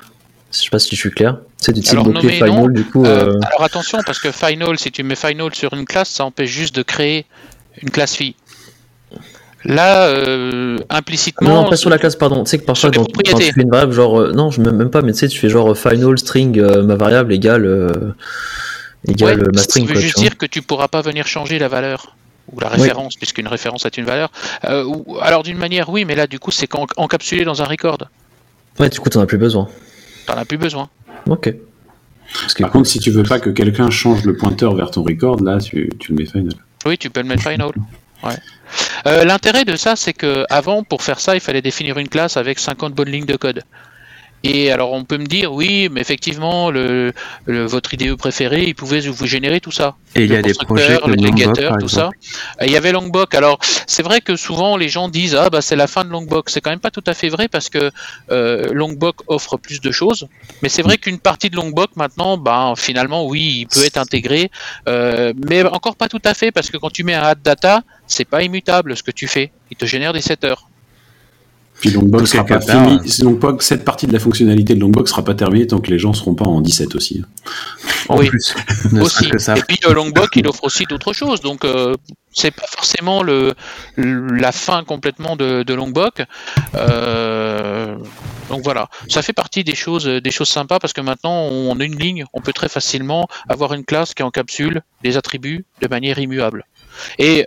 Je sais pas si je suis clair. C'est du type alors, final du coup. Euh, euh, alors attention parce que final, si tu mets final sur une classe, ça empêche juste de créer une classe fille. Là, euh, implicitement. Non, pas sur la classe, pardon. Tu sais que parfois, quand, tu fais une variable, genre. non, je même pas, mais tu sais, tu fais genre final string ma variable égale, égale ma string. Ça veut juste dire que tu pourras pas venir changer la valeur ou la référence, puisqu'une référence est une valeur. alors d'une manière, oui, mais là, du coup, c'est encapsulé dans un record. Ouais, du coup, t'en as plus besoin t'en as plus besoin. Ok. Par contre, si tu veux pas que quelqu'un change le pointeur vers ton record, là, tu, le mets final. Oui, tu peux le mettre final. Euh, l'intérêt de ça, c'est que avant, pour faire ça, il fallait définir une classe avec 50 bonnes lignes de code. Et alors on peut me dire oui, mais effectivement le, votre IDE préféré, il pouvait vous générer tout ça. Et il y a des projets le Longbok, tout ça. il y avait Longbox. Alors c'est vrai que souvent les gens disent ah bah c'est la fin de Longbox. C'est quand même pas tout à fait vrai parce que euh, Longbox offre plus de choses. Mais c'est vrai qu'une partie de Longbox maintenant, bah finalement oui, il peut être intégré, euh, mais encore pas tout à fait parce que quand tu mets un add data, c'est pas immutable ce que tu fais. Il te génère des setters. Puis Longbox sera pas fini. cette partie de la fonctionnalité de Longbox sera pas terminée tant que les gens seront pas en 17 aussi. En plus. aussi. Et puis le Longbox, il offre aussi d'autres choses. Donc euh, c'est pas forcément le, la fin complètement de, de Longbox. Euh, donc voilà, ça fait partie des choses, des choses sympas parce que maintenant on a une ligne, on peut très facilement avoir une classe qui encapsule des attributs de manière immuable. Et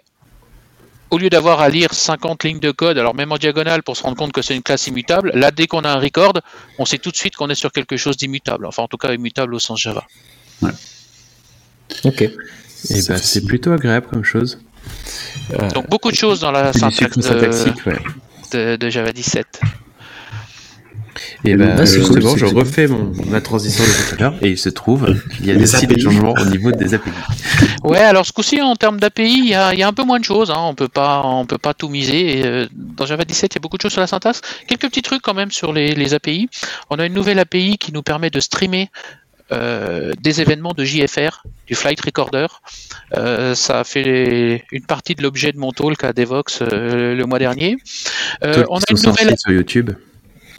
au lieu d'avoir à lire 50 lignes de code, alors même en diagonale pour se rendre compte que c'est une classe immutable, là dès qu'on a un record, on sait tout de suite qu'on est sur quelque chose d'immutable, enfin en tout cas immutable au sens Java. Ok. Et bah, c'est plutôt agréable comme chose. Donc beaucoup de choses dans la syntaxe de, Java 17. Et ben justement, je refais mon, ma transition de tout à l'heure et il se trouve qu'il y a des, des changements au niveau des API. Ouais, alors ce coup-ci en termes d'API, il y a, y a, un peu moins de choses. Hein. On peut pas, on peut pas tout miser. Et, euh, dans Java 17, il y a beaucoup de choses sur la syntaxe. Quelques petits trucs quand même sur les, les API. On a une nouvelle API qui nous permet de streamer euh, des événements de JFR, du Flight Recorder. Euh, ça a fait une partie de l'objet de mon talk à Devox euh, le mois dernier. Euh, on a une nouvelle sur YouTube.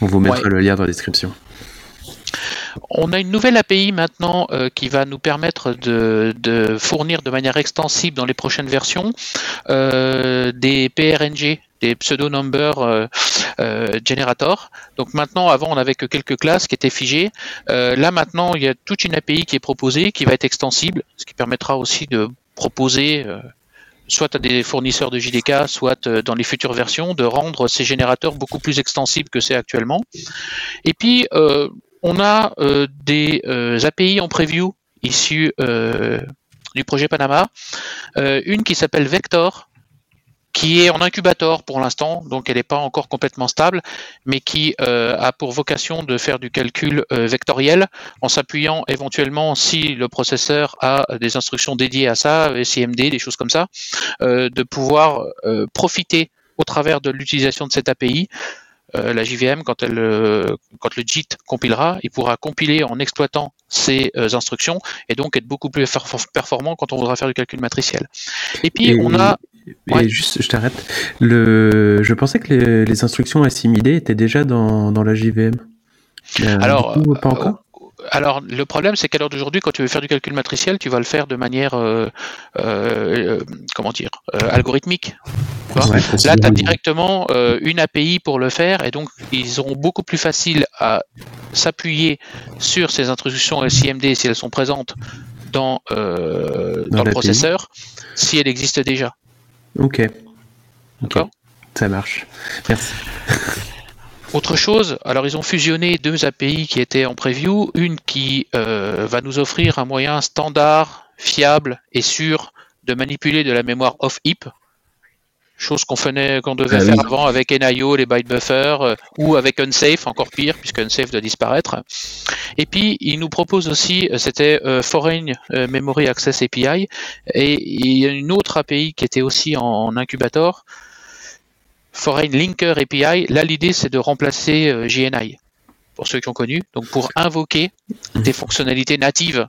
On vous mettra le lien dans la description. On a une nouvelle API maintenant euh, qui va nous permettre de, fournir de manière extensible dans les prochaines versions euh, des PRNG, des pseudo number euh, generator. Donc maintenant, avant, on n'avait que quelques classes qui étaient figées. là maintenant, il y a toute une API qui est proposée, qui va être extensible, ce qui permettra aussi de proposer soit à des fournisseurs de JDK, soit euh, dans les futures versions, de rendre ces générateurs beaucoup plus extensibles que c'est actuellement. Et puis, euh, on a euh, des API en preview issus du projet Panama, une qui s'appelle Vector, qui est en incubateur pour l'instant, donc elle n'est pas encore complètement stable, mais qui euh, a pour vocation de faire du calcul euh, vectoriel en s'appuyant éventuellement, si le processeur a des instructions dédiées à ça, SIMD, des choses comme ça, euh, de pouvoir profiter au travers de l'utilisation de cette API la JVM, quand, elle, quand le JIT compilera, il pourra compiler en exploitant ces instructions et donc être beaucoup plus performant quand on voudra faire du calcul matriciel. Et puis, on a et juste, je t'arrête. Le... Je pensais que les, instructions assimilées étaient déjà dans, dans la JVM. Euh, alors, pas encore euh, alors, le problème, c'est qu'à l'heure d'aujourd'hui, quand tu veux faire du calcul matriciel, tu vas le faire de manière, euh, comment dire, algorithmique. Là, tu as directement une API pour le faire, et donc ils auront beaucoup plus facile à s'appuyer sur ces instructions SIMD si elles sont présentes dans, dans le processeur, si elles existent déjà. Ok. D'accord. Ça marche. Merci. Autre chose, alors ils ont fusionné deux API qui étaient en preview, une qui euh, va nous offrir un moyen standard, fiable et sûr de manipuler de la mémoire off-heap. Chose qu'on faisait, qu'on devait ah faire avant avec NIO, les byte buffers, euh, ou avec Unsafe, encore pire, puisque Unsafe doit disparaître. Et puis, il nous propose aussi, euh, c'était euh, Foreign Memory Access API, et il y a une autre API qui était aussi en, incubator, Foreign Linker API. Là, l'idée, c'est de remplacer JNI, pour ceux qui ont connu. Donc, pour invoquer des fonctionnalités natives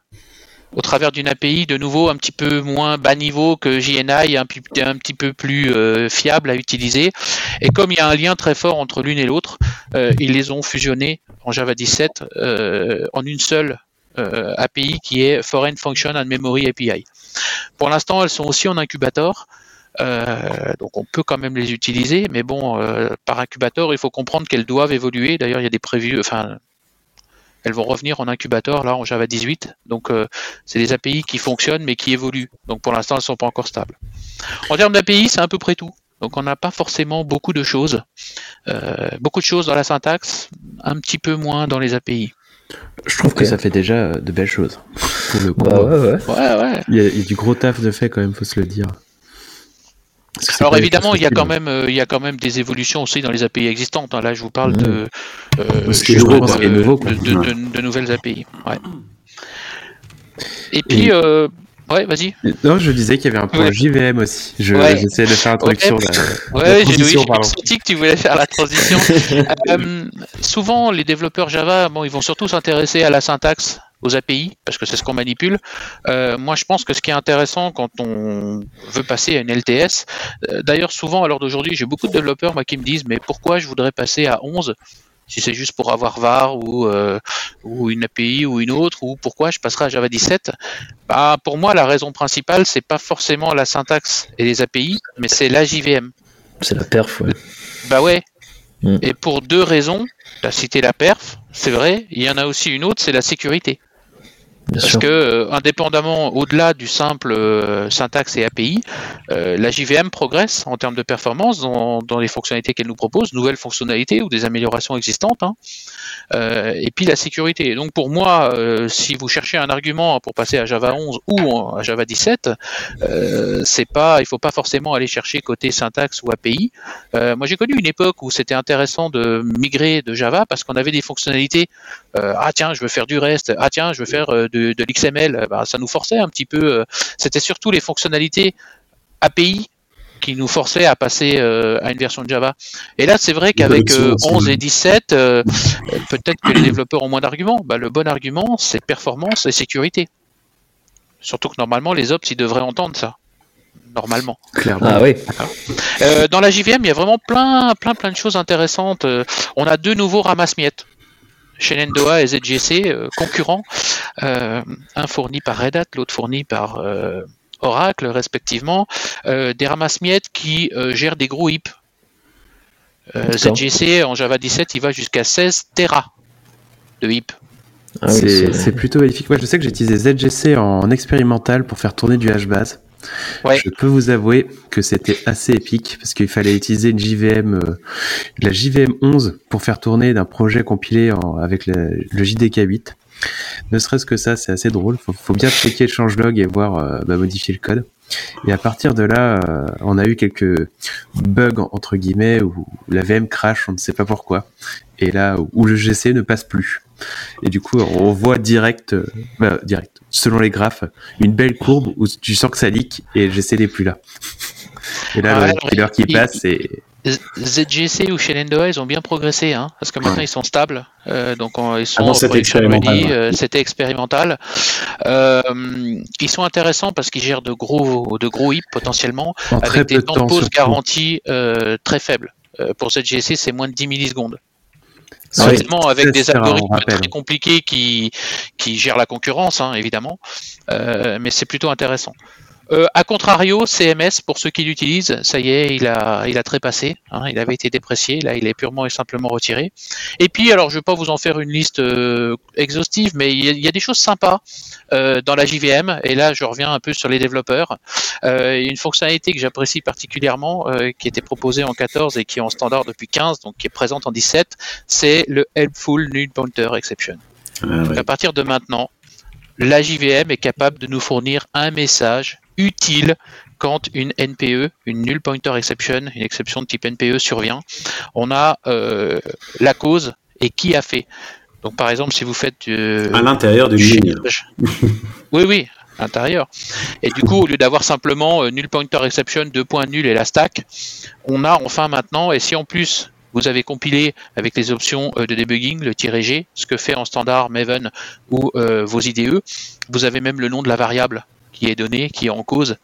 au travers d'une API de nouveau un petit peu moins bas niveau que JNI, un, un petit peu plus euh, fiable à utiliser. Et comme il y a un lien très fort entre l'une et l'autre, euh, ils les ont fusionnés en Java 17 euh, en une seule API qui est Foreign Function and Memory API. Pour l'instant, elles sont aussi en incubator. donc on peut quand même les utiliser, mais bon, par incubator, il faut comprendre qu'elles doivent évoluer. D'ailleurs, il y a des prévus, enfin, elles vont revenir en incubateur là en Java 18. Donc euh, c'est des API qui fonctionnent mais qui évoluent. Donc pour l'instant elles ne sont pas encore stables. En termes d'API, c'est à peu près tout. Donc on n'a pas forcément beaucoup de choses. Euh, beaucoup de choses dans la syntaxe, un petit peu moins dans les API. Je trouve que ça fait déjà de belles choses. Pour le coup. Bah ouais, ouais. Il, y a, il, y a, du gros taf de fait quand même, faut se le dire. Alors évidemment, il y a quand même, euh, il y a quand même des évolutions aussi dans les API existantes. Hein. Là, je vous parle de, de, nouvelles API. Et puis, euh, ouais, vas-y. Non, je disais qu'il y avait un point JVM aussi. J'essayais de faire un truc sur la, ouais, j'ai senti que tu voulais faire la transition. Euh, souvent, les développeurs Java, bon, ils vont surtout s'intéresser à la syntaxe aux API, parce que c'est ce qu'on manipule. Euh, moi, je pense que ce qui est intéressant quand on veut passer à une LTS, euh, d'ailleurs, souvent, à l'heure d'aujourd'hui, j'ai beaucoup de développeurs moi, qui me disent, mais pourquoi je voudrais passer à 11 si c'est juste pour avoir VAR ou, euh, ou une API ou une autre, ou pourquoi je passerai à Java 17 bah, Pour moi, la raison principale, c'est pas forcément la syntaxe et les API, mais c'est la JVM. C'est la perf, ouais. Bah ouais. Mm. Et pour deux raisons, tu as cité la perf, c'est vrai, il y en a aussi une autre, c'est la sécurité. Parce que, euh, indépendamment, au-delà du simple euh, syntaxe et API, euh, la JVM progresse en termes de performance dans, les fonctionnalités qu'elle nous propose, nouvelles fonctionnalités ou des améliorations existantes, hein. et puis la sécurité. donc pour moi, si vous cherchez un argument pour passer à Java 11 ou à Java 17, c'est pas, il faut pas forcément aller chercher côté syntaxe ou API. moi, j'ai connu une époque où c'était intéressant de migrer de Java parce qu'on avait des fonctionnalités. Ah tiens, je veux faire du REST. Ah tiens, je veux faire de, l'XML, euh, bah, ça nous forçait un petit peu. Euh, c'était surtout les fonctionnalités API qui nous forçaient à passer euh, à une version de Java. Et là, c'est vrai qu'avec 11 et 17, peut-être que les développeurs ont moins d'arguments. Bah, le bon argument, c'est performance et sécurité. Surtout que normalement, les ops, ils devraient entendre ça. Normalement. Clairement. Ah oui. dans la JVM, il y a vraiment plein, plein, plein de choses intéressantes. on a deux nouveaux ramasse-miettes. Shenandoah et ZGC euh, concurrents, euh, un fourni par Red Hat, l'autre fourni par euh, Oracle respectivement, des ramasse-miettes qui gèrent des gros hips. ZGC en Java 17, il va jusqu'à 16 Tera de hip. Ah c'est plutôt magnifique. Moi, je sais que j'ai utilisé ZGC en expérimental pour faire tourner du HBase. Je peux vous avouer que c'était assez épique parce qu'il fallait utiliser une JVM, euh, la JVM 11 pour faire tourner d'un projet compilé avec le, JDK 8. Ne serait-ce que ça, c'est assez drôle. Faut, faut bien checker le changelog et voir euh, bah, modifier le code. Et à partir de là, euh, on a eu quelques bugs entre guillemets où la VM crash, on ne sait pas pourquoi. Et là, où le GC ne passe plus. Et du coup, on voit direct, bah, direct, selon les graphes, une belle courbe où tu sens que ça leak et j'essaie les plus là. Et là, ah, l'heure qui passe, c'est. ZGC ou Shenandoah, ils ont bien progressé, hein, parce que maintenant ils sont stables, euh, donc ils sont Avant, c'était expérimental, euh, c'était expérimental. Euh, ils sont intéressants parce qu'ils gèrent de gros, de gros hips potentiellement, avec des temps de pause garantis très faibles. pour ZGC, c'est moins de 10 millisecondes. Certainement avec des algorithmes très compliqués qui, qui gèrent la concurrence, hein, évidemment, euh, mais c'est plutôt intéressant. Euh, a contrario, CMS, pour ceux qui l'utilisent, ça y est, il a, il a trépassé. Hein, il avait été déprécié, là, il est purement et simplement retiré. Et puis, alors, je ne vais pas vous en faire une liste euh, exhaustive, mais il y, a, des choses sympas euh, dans la JVM. Et là, je reviens un peu sur les développeurs. une fonctionnalité que j'apprécie particulièrement, qui était proposée en 14 et qui est en standard depuis 15, donc qui est présente en 17, c'est le Helpful Null Pointer Exception. Ah à partir de maintenant, la JVM est capable de nous fournir un message utile quand une NPE, une null pointer exception, une exception de type NPE survient, on a la cause et qui a fait. Donc par exemple, si vous faites à l'intérieur d'une ligne. oui, oui, à l'intérieur. Et du coup, au lieu d'avoir simplement null pointer exception, deux points nuls et la stack, on a enfin maintenant, et si en plus vous avez compilé avec les options euh, de debugging, le "-g", ce que fait en standard Maven ou euh, vos IDE. Vous avez même le nom de la variable qui est donnée, qui est en cause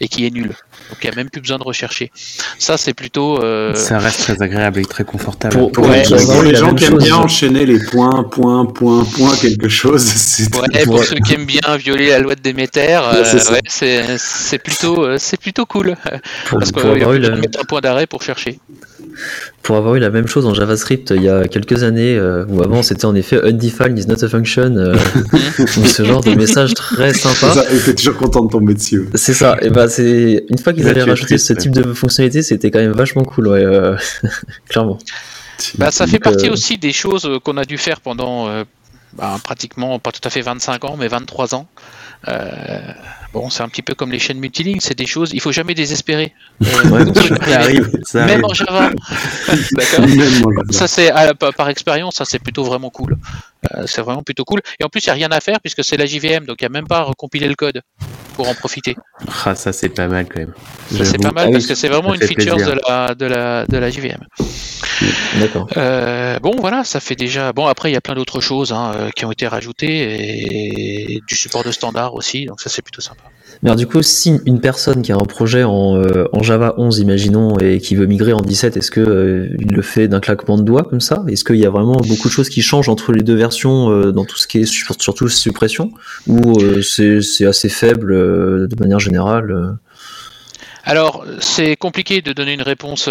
et qui est nul. Donc il n'y a même plus besoin de rechercher. Ça c'est plutôt. Euh, Ça reste très agréable et très confortable. Pour, les gens qui aiment bien enchaîner les points, points, points, points, quelque chose. Ouais, pour, ceux qui aiment bien violer la loi de Déméter, c'est plutôt, c'est plutôt cool. Parce qu'on va mettre un point d'arrêt pour chercher pour avoir eu la même chose en JavaScript il y a quelques années, euh, où avant c'était en effet undefined is not a function, euh, ce genre de message très sympa. Et toujours content de tomber dessus. C'est ça, et bah c'est une fois qu'ils avaient rajouté ce type de fonctionnalité, c'était quand même vachement cool, ouais, euh, clairement. Bah, ça fait partie aussi des choses qu'on a dû faire pendant bah, pratiquement, pas tout à fait 25 ans, mais 23 ans. Bon, c'est un petit peu comme les chaînes multilignes, c'est des choses, il faut jamais désespérer. Euh, ça arrive, même en Java. D'accord. Ça c'est ah, par expérience, ça c'est plutôt vraiment cool. Euh, c'est vraiment plutôt cool. Et en plus, il n'y a rien à faire puisque c'est la JVM, donc il n'y a même pas à recompiler le code pour en profiter. Ah, ça c'est pas mal quand même. c'est pas mal parce que c'est vraiment une feature de la, de, la, de la JVM. D'accord. Euh, bon, voilà, ça fait déjà. Bon, après, il y a plein d'autres choses hein, qui ont été rajoutées et du support de standard aussi, donc ça c'est plutôt sympa. Mais alors, du coup, si une personne qui a un projet en, euh, en Java 11, imaginons, et qui veut migrer en 17, est-ce que euh, il le fait d'un claquement de doigts comme ça? Est-ce qu'il y a vraiment beaucoup de choses qui changent entre les deux versions euh, dans tout ce qui est surtout suppression? Ou c'est assez faible de manière générale alors, c'est compliqué de donner une réponse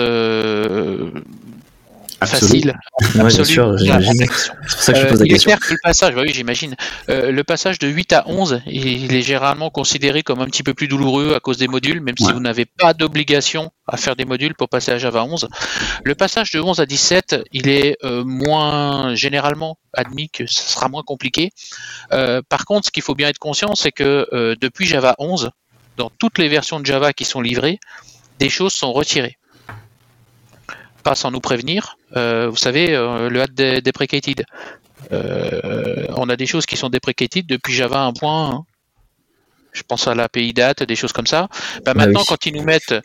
facile. bien sûr, j'imagine. C'est pour ça que je pose la question. que le passage, bah oui, j'imagine. Euh, le passage de 8 à 11, il est généralement considéré comme un petit peu plus douloureux à cause des modules, même si vous n'avez pas d'obligation à faire des modules pour passer à Java 11. Le passage de 11 à 17, il est euh, moins généralement admis que ce sera moins compliqué. Euh, par contre, ce qu'il faut bien être conscient, c'est que depuis Java 11, dans toutes les versions de Java qui sont livrées, des choses sont retirées sans nous prévenir. Euh, vous savez, euh, le add deprecated. Euh, on a des choses qui sont deprecated depuis Java 1. Hein. Je pense à l'API date, des choses comme ça. Bah, ah maintenant, quand ils nous mettent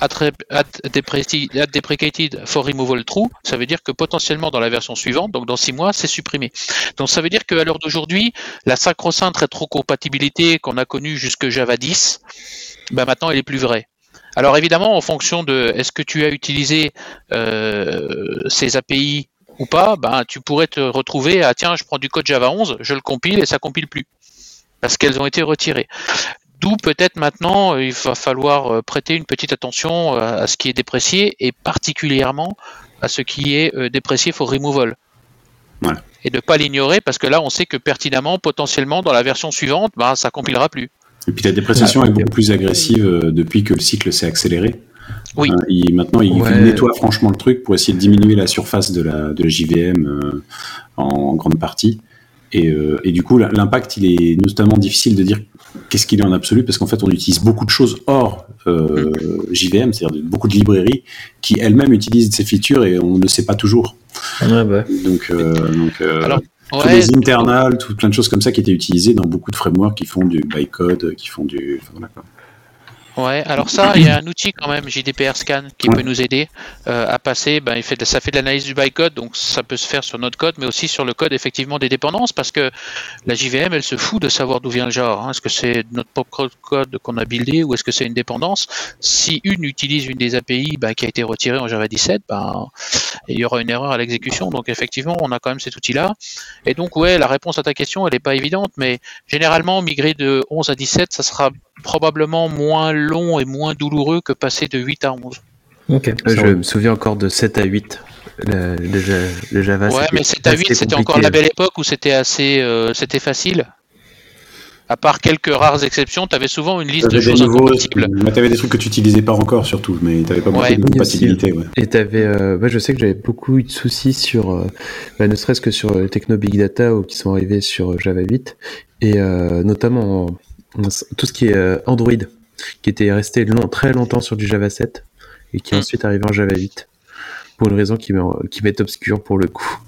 add deprecated for removal true, ça veut dire que potentiellement dans la version suivante, donc dans 6 mois, c'est supprimé. Donc ça veut dire qu'à l'heure d'aujourd'hui, la sacro-sainte rétrocompatibilité qu'on a connue jusque Java 10, bah maintenant elle est plus vraie. Alors évidemment, en fonction de est-ce que tu as utilisé euh, ces API ou pas, ben, tu pourrais te retrouver à tiens, je prends du code Java 11, je le compile et ça compile plus parce qu'elles ont été retirées. D'où peut-être maintenant il va falloir euh, prêter une petite attention à ce qui est déprécié et particulièrement à ce qui est euh, déprécié for removal. Et de ne pas l'ignorer parce que là on sait que pertinemment, potentiellement dans la version suivante, ben, ça compilera plus. Et puis la dépréciation est beaucoup plus agressive euh, depuis que le cycle s'est accéléré. Oui. Euh, maintenant, il, nettoie franchement le truc pour essayer de diminuer la surface de la, de JVM euh, en, grande partie. Et, et du coup, l'impact, il est notamment difficile de dire qu'est-ce qu'il est en absolu, parce qu'en fait, on utilise beaucoup de choses hors JVM, c'est-à-dire beaucoup de librairies qui elles-mêmes utilisent ces features et on ne sait pas toujours. Ouais, bah. Donc, donc tous les internals, tout plein de choses comme ça qui étaient utilisées dans beaucoup de frameworks qui font du bytecode, qui font du. Ouais, alors ça, il y a un outil quand même, JDPR Scan, qui peut nous aider euh, à passer. Ben, il fait, ça fait de l'analyse du bytecode, donc ça peut se faire sur notre code, mais aussi sur le code effectivement des dépendances, parce que la JVM, elle se fout de savoir d'où vient le genre. Hein. Est-ce que c'est notre propre code qu'on a buildé ou est-ce que c'est une dépendance? Si une utilise une des API ben, qui a été retirée en Java 17, ben, il y aura une erreur à l'exécution. Donc effectivement, on a quand même cet outil-là. Et donc ouais, la réponse à ta question, elle n'est pas évidente, mais généralement, migrer de 11 à 17, ça sera probablement moins long et moins douloureux que passer de 8 à 11. Euh, je me souviens encore de 7 à 8. Le, Java. Ouais, mais 7 à 8, c'était encore la belle époque où c'était assez, euh, c'était facile. À part quelques rares exceptions, tu avais souvent une liste de choses incompatibles. tu avais des trucs que tu utilisais pas encore, surtout, mais tu n'avais pas beaucoup de compatibilité. Et avais, euh, je sais que j'avais beaucoup eu de soucis sur, bah, ne serait-ce que sur Techno Big Data ou qui sont arrivés sur Java 8, et notamment tout ce qui est euh, Android. qui était resté long, très longtemps sur du Java 7 et qui est hmm. ensuite arrivé en Java 8 pour une raison qui m'est obscure pour le coup.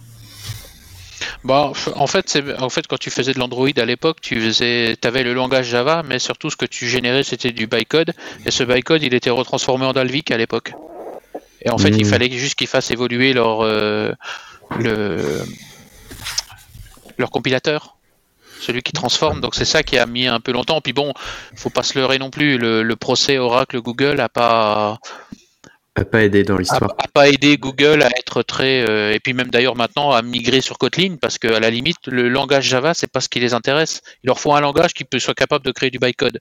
Bah, en fait, en fait quand tu faisais de l'Android à l'époque, tu faisais, avais le langage Java, mais surtout ce que tu générais c'était du bytecode, et ce bytecode il était retransformé en Dalvik à l'époque. Et en fait, il hmm. fallait juste qu'ils fassent évoluer leur euh, le leur compilateur celui qui transforme. Donc c'est ça qui a mis un peu longtemps. Puis bon, faut pas se leurrer non plus. Le, procès Oracle Google a pas a pas aidé dans l'histoire. A, pas aidé Google à être très euh, et puis même d'ailleurs maintenant à migrer sur Kotlin parce qu'à la limite le langage Java c'est pas ce qui les intéresse. Il leur faut un langage qui peut soit capable de créer du bytecode.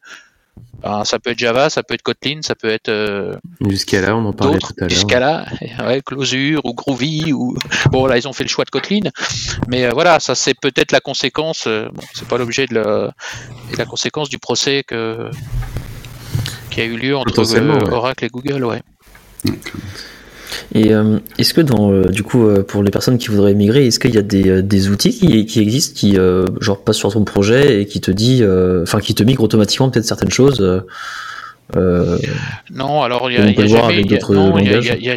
Ben, ça peut être Java, ça peut être Kotlin, ça peut être. Euh, jusqu'à là, on en parlait tout à l'heure. Jusqu'à là, ouais, Closure ou Groovy ou bon là ils ont fait le choix de Kotlin, mais euh, voilà, ça c'est peut-être la conséquence. Euh, bon, c'est pas l'objet de la, la conséquence du procès que qui a eu lieu entre Oracle et Google, ouais. Et euh, est-ce que dans, euh, du coup, euh, pour les personnes qui voudraient migrer, est-ce qu'il y a des, des outils qui, qui, existent qui, genre, passent sur ton projet et qui te dit, enfin, qui te migrent automatiquement peut-être certaines choses euh, non, alors il n'y a,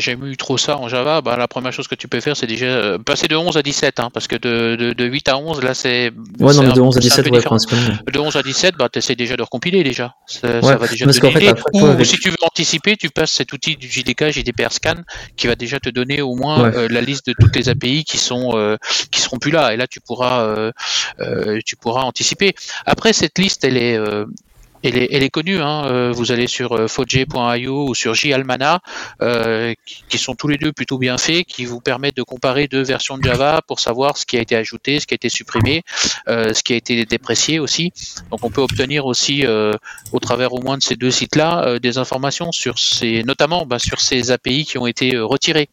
jamais eu trop ça en Java. Bah, la première chose que tu peux faire, c'est déjà euh, passer de 11 à 17, hein, parce que de, de, 8 à 11, là, c'est. Ouais, non, mais de 11 à 17, ouais, principalement. De 11 à 17, bah, tu essaies déjà de recompiler déjà. Ça, va déjà te donner. Ou si tu veux anticiper, tu passes cet outil du JDK, JDPR Scan, qui va déjà te donner au moins euh, la liste de toutes les API qui sont qui seront plus là. Et là, tu pourras tu pourras anticiper. Après, cette liste, elle est elle est, connue. Hein. Euh, vous allez sur euh, Foje.io ou sur JAlmana, euh, qui, sont tous les deux plutôt bien faits, qui vous permettent de comparer deux versions de Java pour savoir ce qui a été ajouté, ce qui a été supprimé, ce qui a été déprécié aussi. Donc on peut obtenir aussi, au travers au moins de ces deux sites-là, des informations sur ces, notamment bah, sur ces API qui ont été retirés.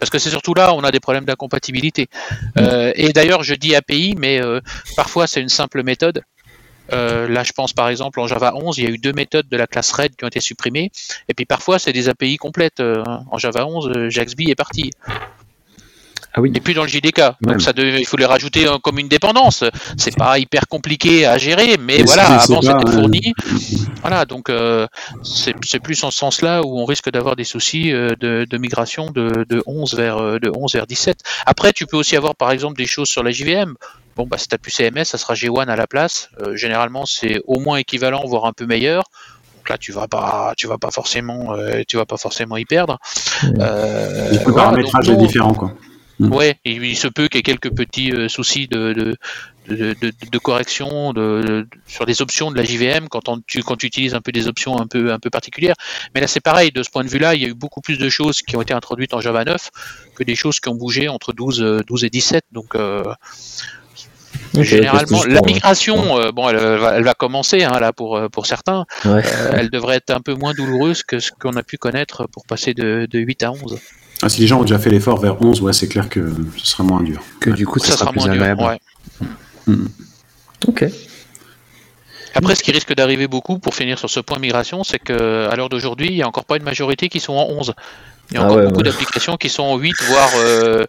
Parce que c'est surtout là où on a des problèmes d'incompatibilité. et d'ailleurs, je dis API, mais parfois c'est une simple méthode euh, là, je pense par exemple en Java 11, il y a eu deux méthodes de la classe Red qui ont été supprimées. Et puis parfois, c'est des API complètes. Euh, en Java 11, euh, Jaxby est parti. Ah oui. Et puis dans le JDK. Donc ça il faut les rajouter comme une dépendance. C'est pas hyper compliqué à gérer, mais voilà, avant c'était fourni. Voilà, donc c'est plus en ce sens-là où on risque d'avoir des soucis de, migration de, de, 11 vers, de 11 vers 17. Après, tu peux aussi avoir par exemple des choses sur la JVM. Bon, bah, si tu plus CMS, ça sera G1 à la place. Euh, généralement, c'est au moins équivalent, voire un peu meilleur. Donc là, tu vas pas, tu vas pas forcément, euh, tu vas pas forcément y perdre. Euh, le paramétrage est différent, quoi. Mm. Ouais, il, se peut qu'il y ait quelques petits soucis de, de, de, de correction sur les options de la JVM quand, tu, quand tu utilises un peu des options un peu, un peu particulières. Mais là, c'est pareil, de ce point de vue-là, il y a eu beaucoup plus de choses qui ont été introduites en Java 9 que des choses qui ont bougé entre 12, 12 et 17. Donc, Généralement, la migration, euh, bon, elle, va commencer hein, là pour euh, pour certains. Euh, elle devrait être un peu moins douloureuse que ce qu'on a pu connaître pour passer de, de 8 à 11. Ah, si les gens ont déjà fait l'effort vers 11, ouais, c'est clair que ce sera moins dur. Que du coup, ça, sera, plus moins agréable. dur. Mm. Ok. Après, ce qui risque d'arriver beaucoup pour finir sur ce point migration, c'est qu'à l'heure d'aujourd'hui, il n'y a encore pas une majorité qui sont en 11. Il y a ah encore beaucoup d'applications qui sont en 8, voire euh,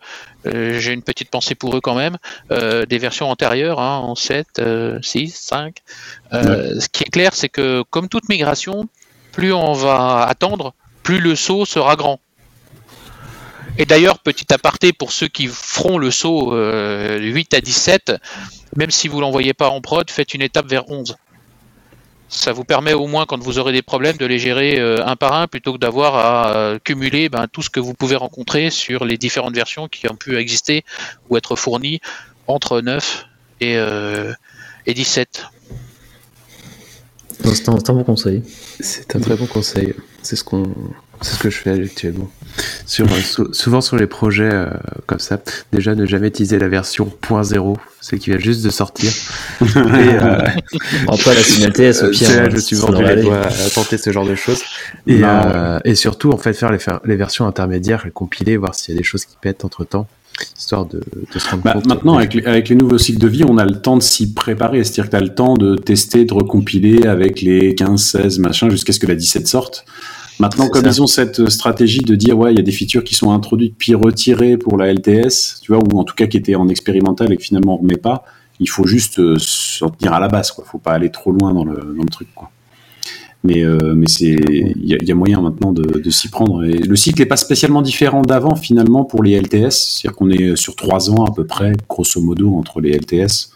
euh, j'ai une petite pensée pour eux quand même, euh, des versions antérieures, hein, en 7, 6, 5. Ce qui est clair, c'est que comme toute migration, plus on va attendre, plus le saut sera grand. Et d'ailleurs, petit aparté pour ceux qui feront le saut 8 à 17, même si vous l'envoyez pas en prod, faites une étape vers 11 ça vous permet au moins quand vous aurez des problèmes de les gérer euh, un par un plutôt que d'avoir à euh, cumuler ben, tout ce que vous pouvez rencontrer sur les différentes versions qui ont pu exister ou être fournies entre 9 et, euh, et 17. C'est un, bon conseil. C'est un très bon conseil. C'est ce qu'on c'est ce que je fais actuellement. Sur, euh, souvent sur les projets euh, comme ça, déjà ne jamais utiliser la version .0, c'est qui vient juste de sortir. et, euh, pas la TS au pire. Hein, je suis vendu les doigts à tenter ce genre de choses. Et, euh, et surtout, en fait, faire les, les versions intermédiaires, les compiler, voir s'il y a des choses qui pètent entre temps histoire de, de se rendre bah, compte. Maintenant, avec les, avec les, nouveaux cycles de vie, on a le temps de s'y préparer. C'est-à-dire que tu as le temps de tester, de recompiler avec les 15, 16, machin, jusqu'à ce que la 17 sorte. Maintenant, comme ils ont cette stratégie de dire, ouais, il y a des features qui sont introduites puis retirées pour la LTS, tu vois, ou en tout cas qui étaient en expérimental et que finalement on remet pas, il faut juste euh, s'en tenir à la base, quoi. Faut pas aller trop loin dans le, dans le truc, quoi. Mais, euh, mais c'est, il y, a moyen maintenant de, s'y prendre. Et le cycle n'est pas spécialement différent d'avant finalement pour les LTS. C'est-à-dire qu'on est sur trois ans à peu près, grosso modo, entre les LTS.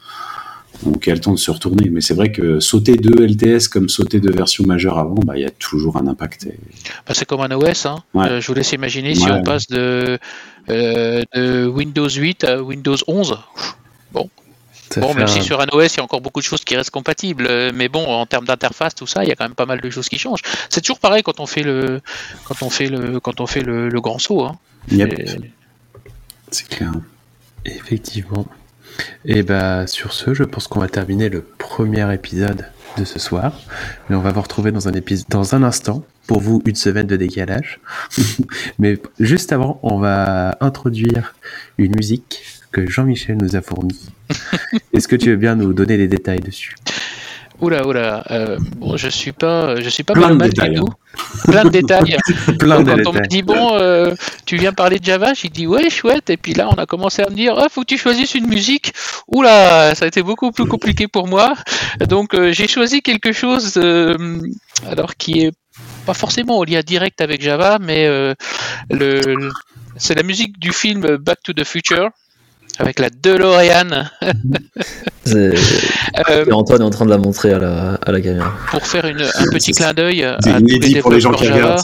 Donc il y a le temps de se retourner. Mais c'est vrai que sauter deux LTS comme sauter deux versions majeures avant, bah, il y a toujours un impact. Bah, c'est comme un OS. Hein. Euh, je vous laisse imaginer si on passe de, euh, de Windows 8 à Windows 11. Bon, bon, même si sur un OS, il y a encore beaucoup de choses qui restent compatibles, euh, mais bon, en termes d'interface, tout ça, il y a quand même pas mal de choses qui changent. C'est toujours pareil quand on fait le, quand on fait le, quand on fait le, grand saut. Hein. C'est clair. Effectivement. Et bah sur ce, je pense qu'on va terminer le premier épisode de ce soir. Mais on va vous retrouver dans un épisode dans un instant. Pour vous, une semaine de décalage. Mais juste avant, on va introduire une musique que Jean-Michel nous a fourni. Est-ce que tu veux bien nous donner les détails dessus? Oula, oula. Euh, bon, je suis pas, je suis pas Plein de détails, hein. Plein de détails. Plein de quand on me dit bon, euh, tu viens parler de Java, j'ai dit ouais, chouette. Et puis là, on a commencé à me dire, ah, faut que tu choisisses une musique. Oula, ça a été beaucoup plus compliqué pour moi. Donc euh, j'ai choisi quelque chose, alors qui est pas forcément au lien direct avec Java, mais le c'est la musique du film Back to the Future avec la DeLorean. euh, Antoine est en train de la montrer à la, à la caméra. Pour faire une, un petit clin d'œil à tous les développeurs Java.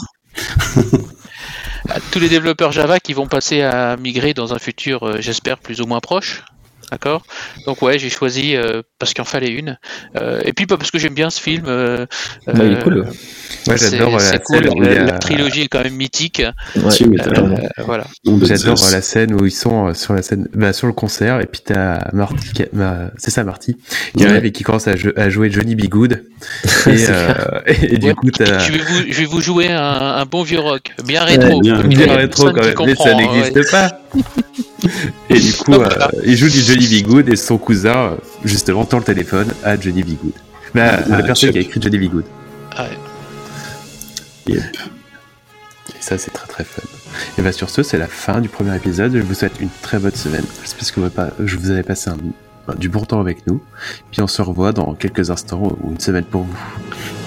à tous les développeurs Java qui vont passer à migrer dans un futur, euh, j'espère, plus ou moins proche. D'accord? Donc ouais, j'ai choisi euh, parce qu'il en fallait une. Euh, et puis pas parce que j'aime bien ce film. Euh, il est cool. Ouais, j'adore la, scène la, trilogie est quand même mythique. voilà. J'adore la scène où ils sont sur la scène, bah, sur le concert et puis t'as Marty, c'est ça Marty, qui arrive et qui commence à, jouer Johnny B. Good. Et, du coup, je vais, vous, je vais vous jouer un, bon vieux rock, bien rétro. bien, rétro quand même, mais ça n'existe pas. et du coup, il joue du Johnny B. Good et son cousin, justement, tend le téléphone à Johnny B. Good. Bah, la personne qui a écrit Johnny B. Good. Ah ouais. Et ça, c'est très très fun. Et bah, sur ce, c'est la fin du premier épisode. Je vous souhaite une très bonne semaine. J'espère que je vous avais passé un, du bon temps avec nous. Puis on se revoit dans quelques instants ou une semaine pour vous.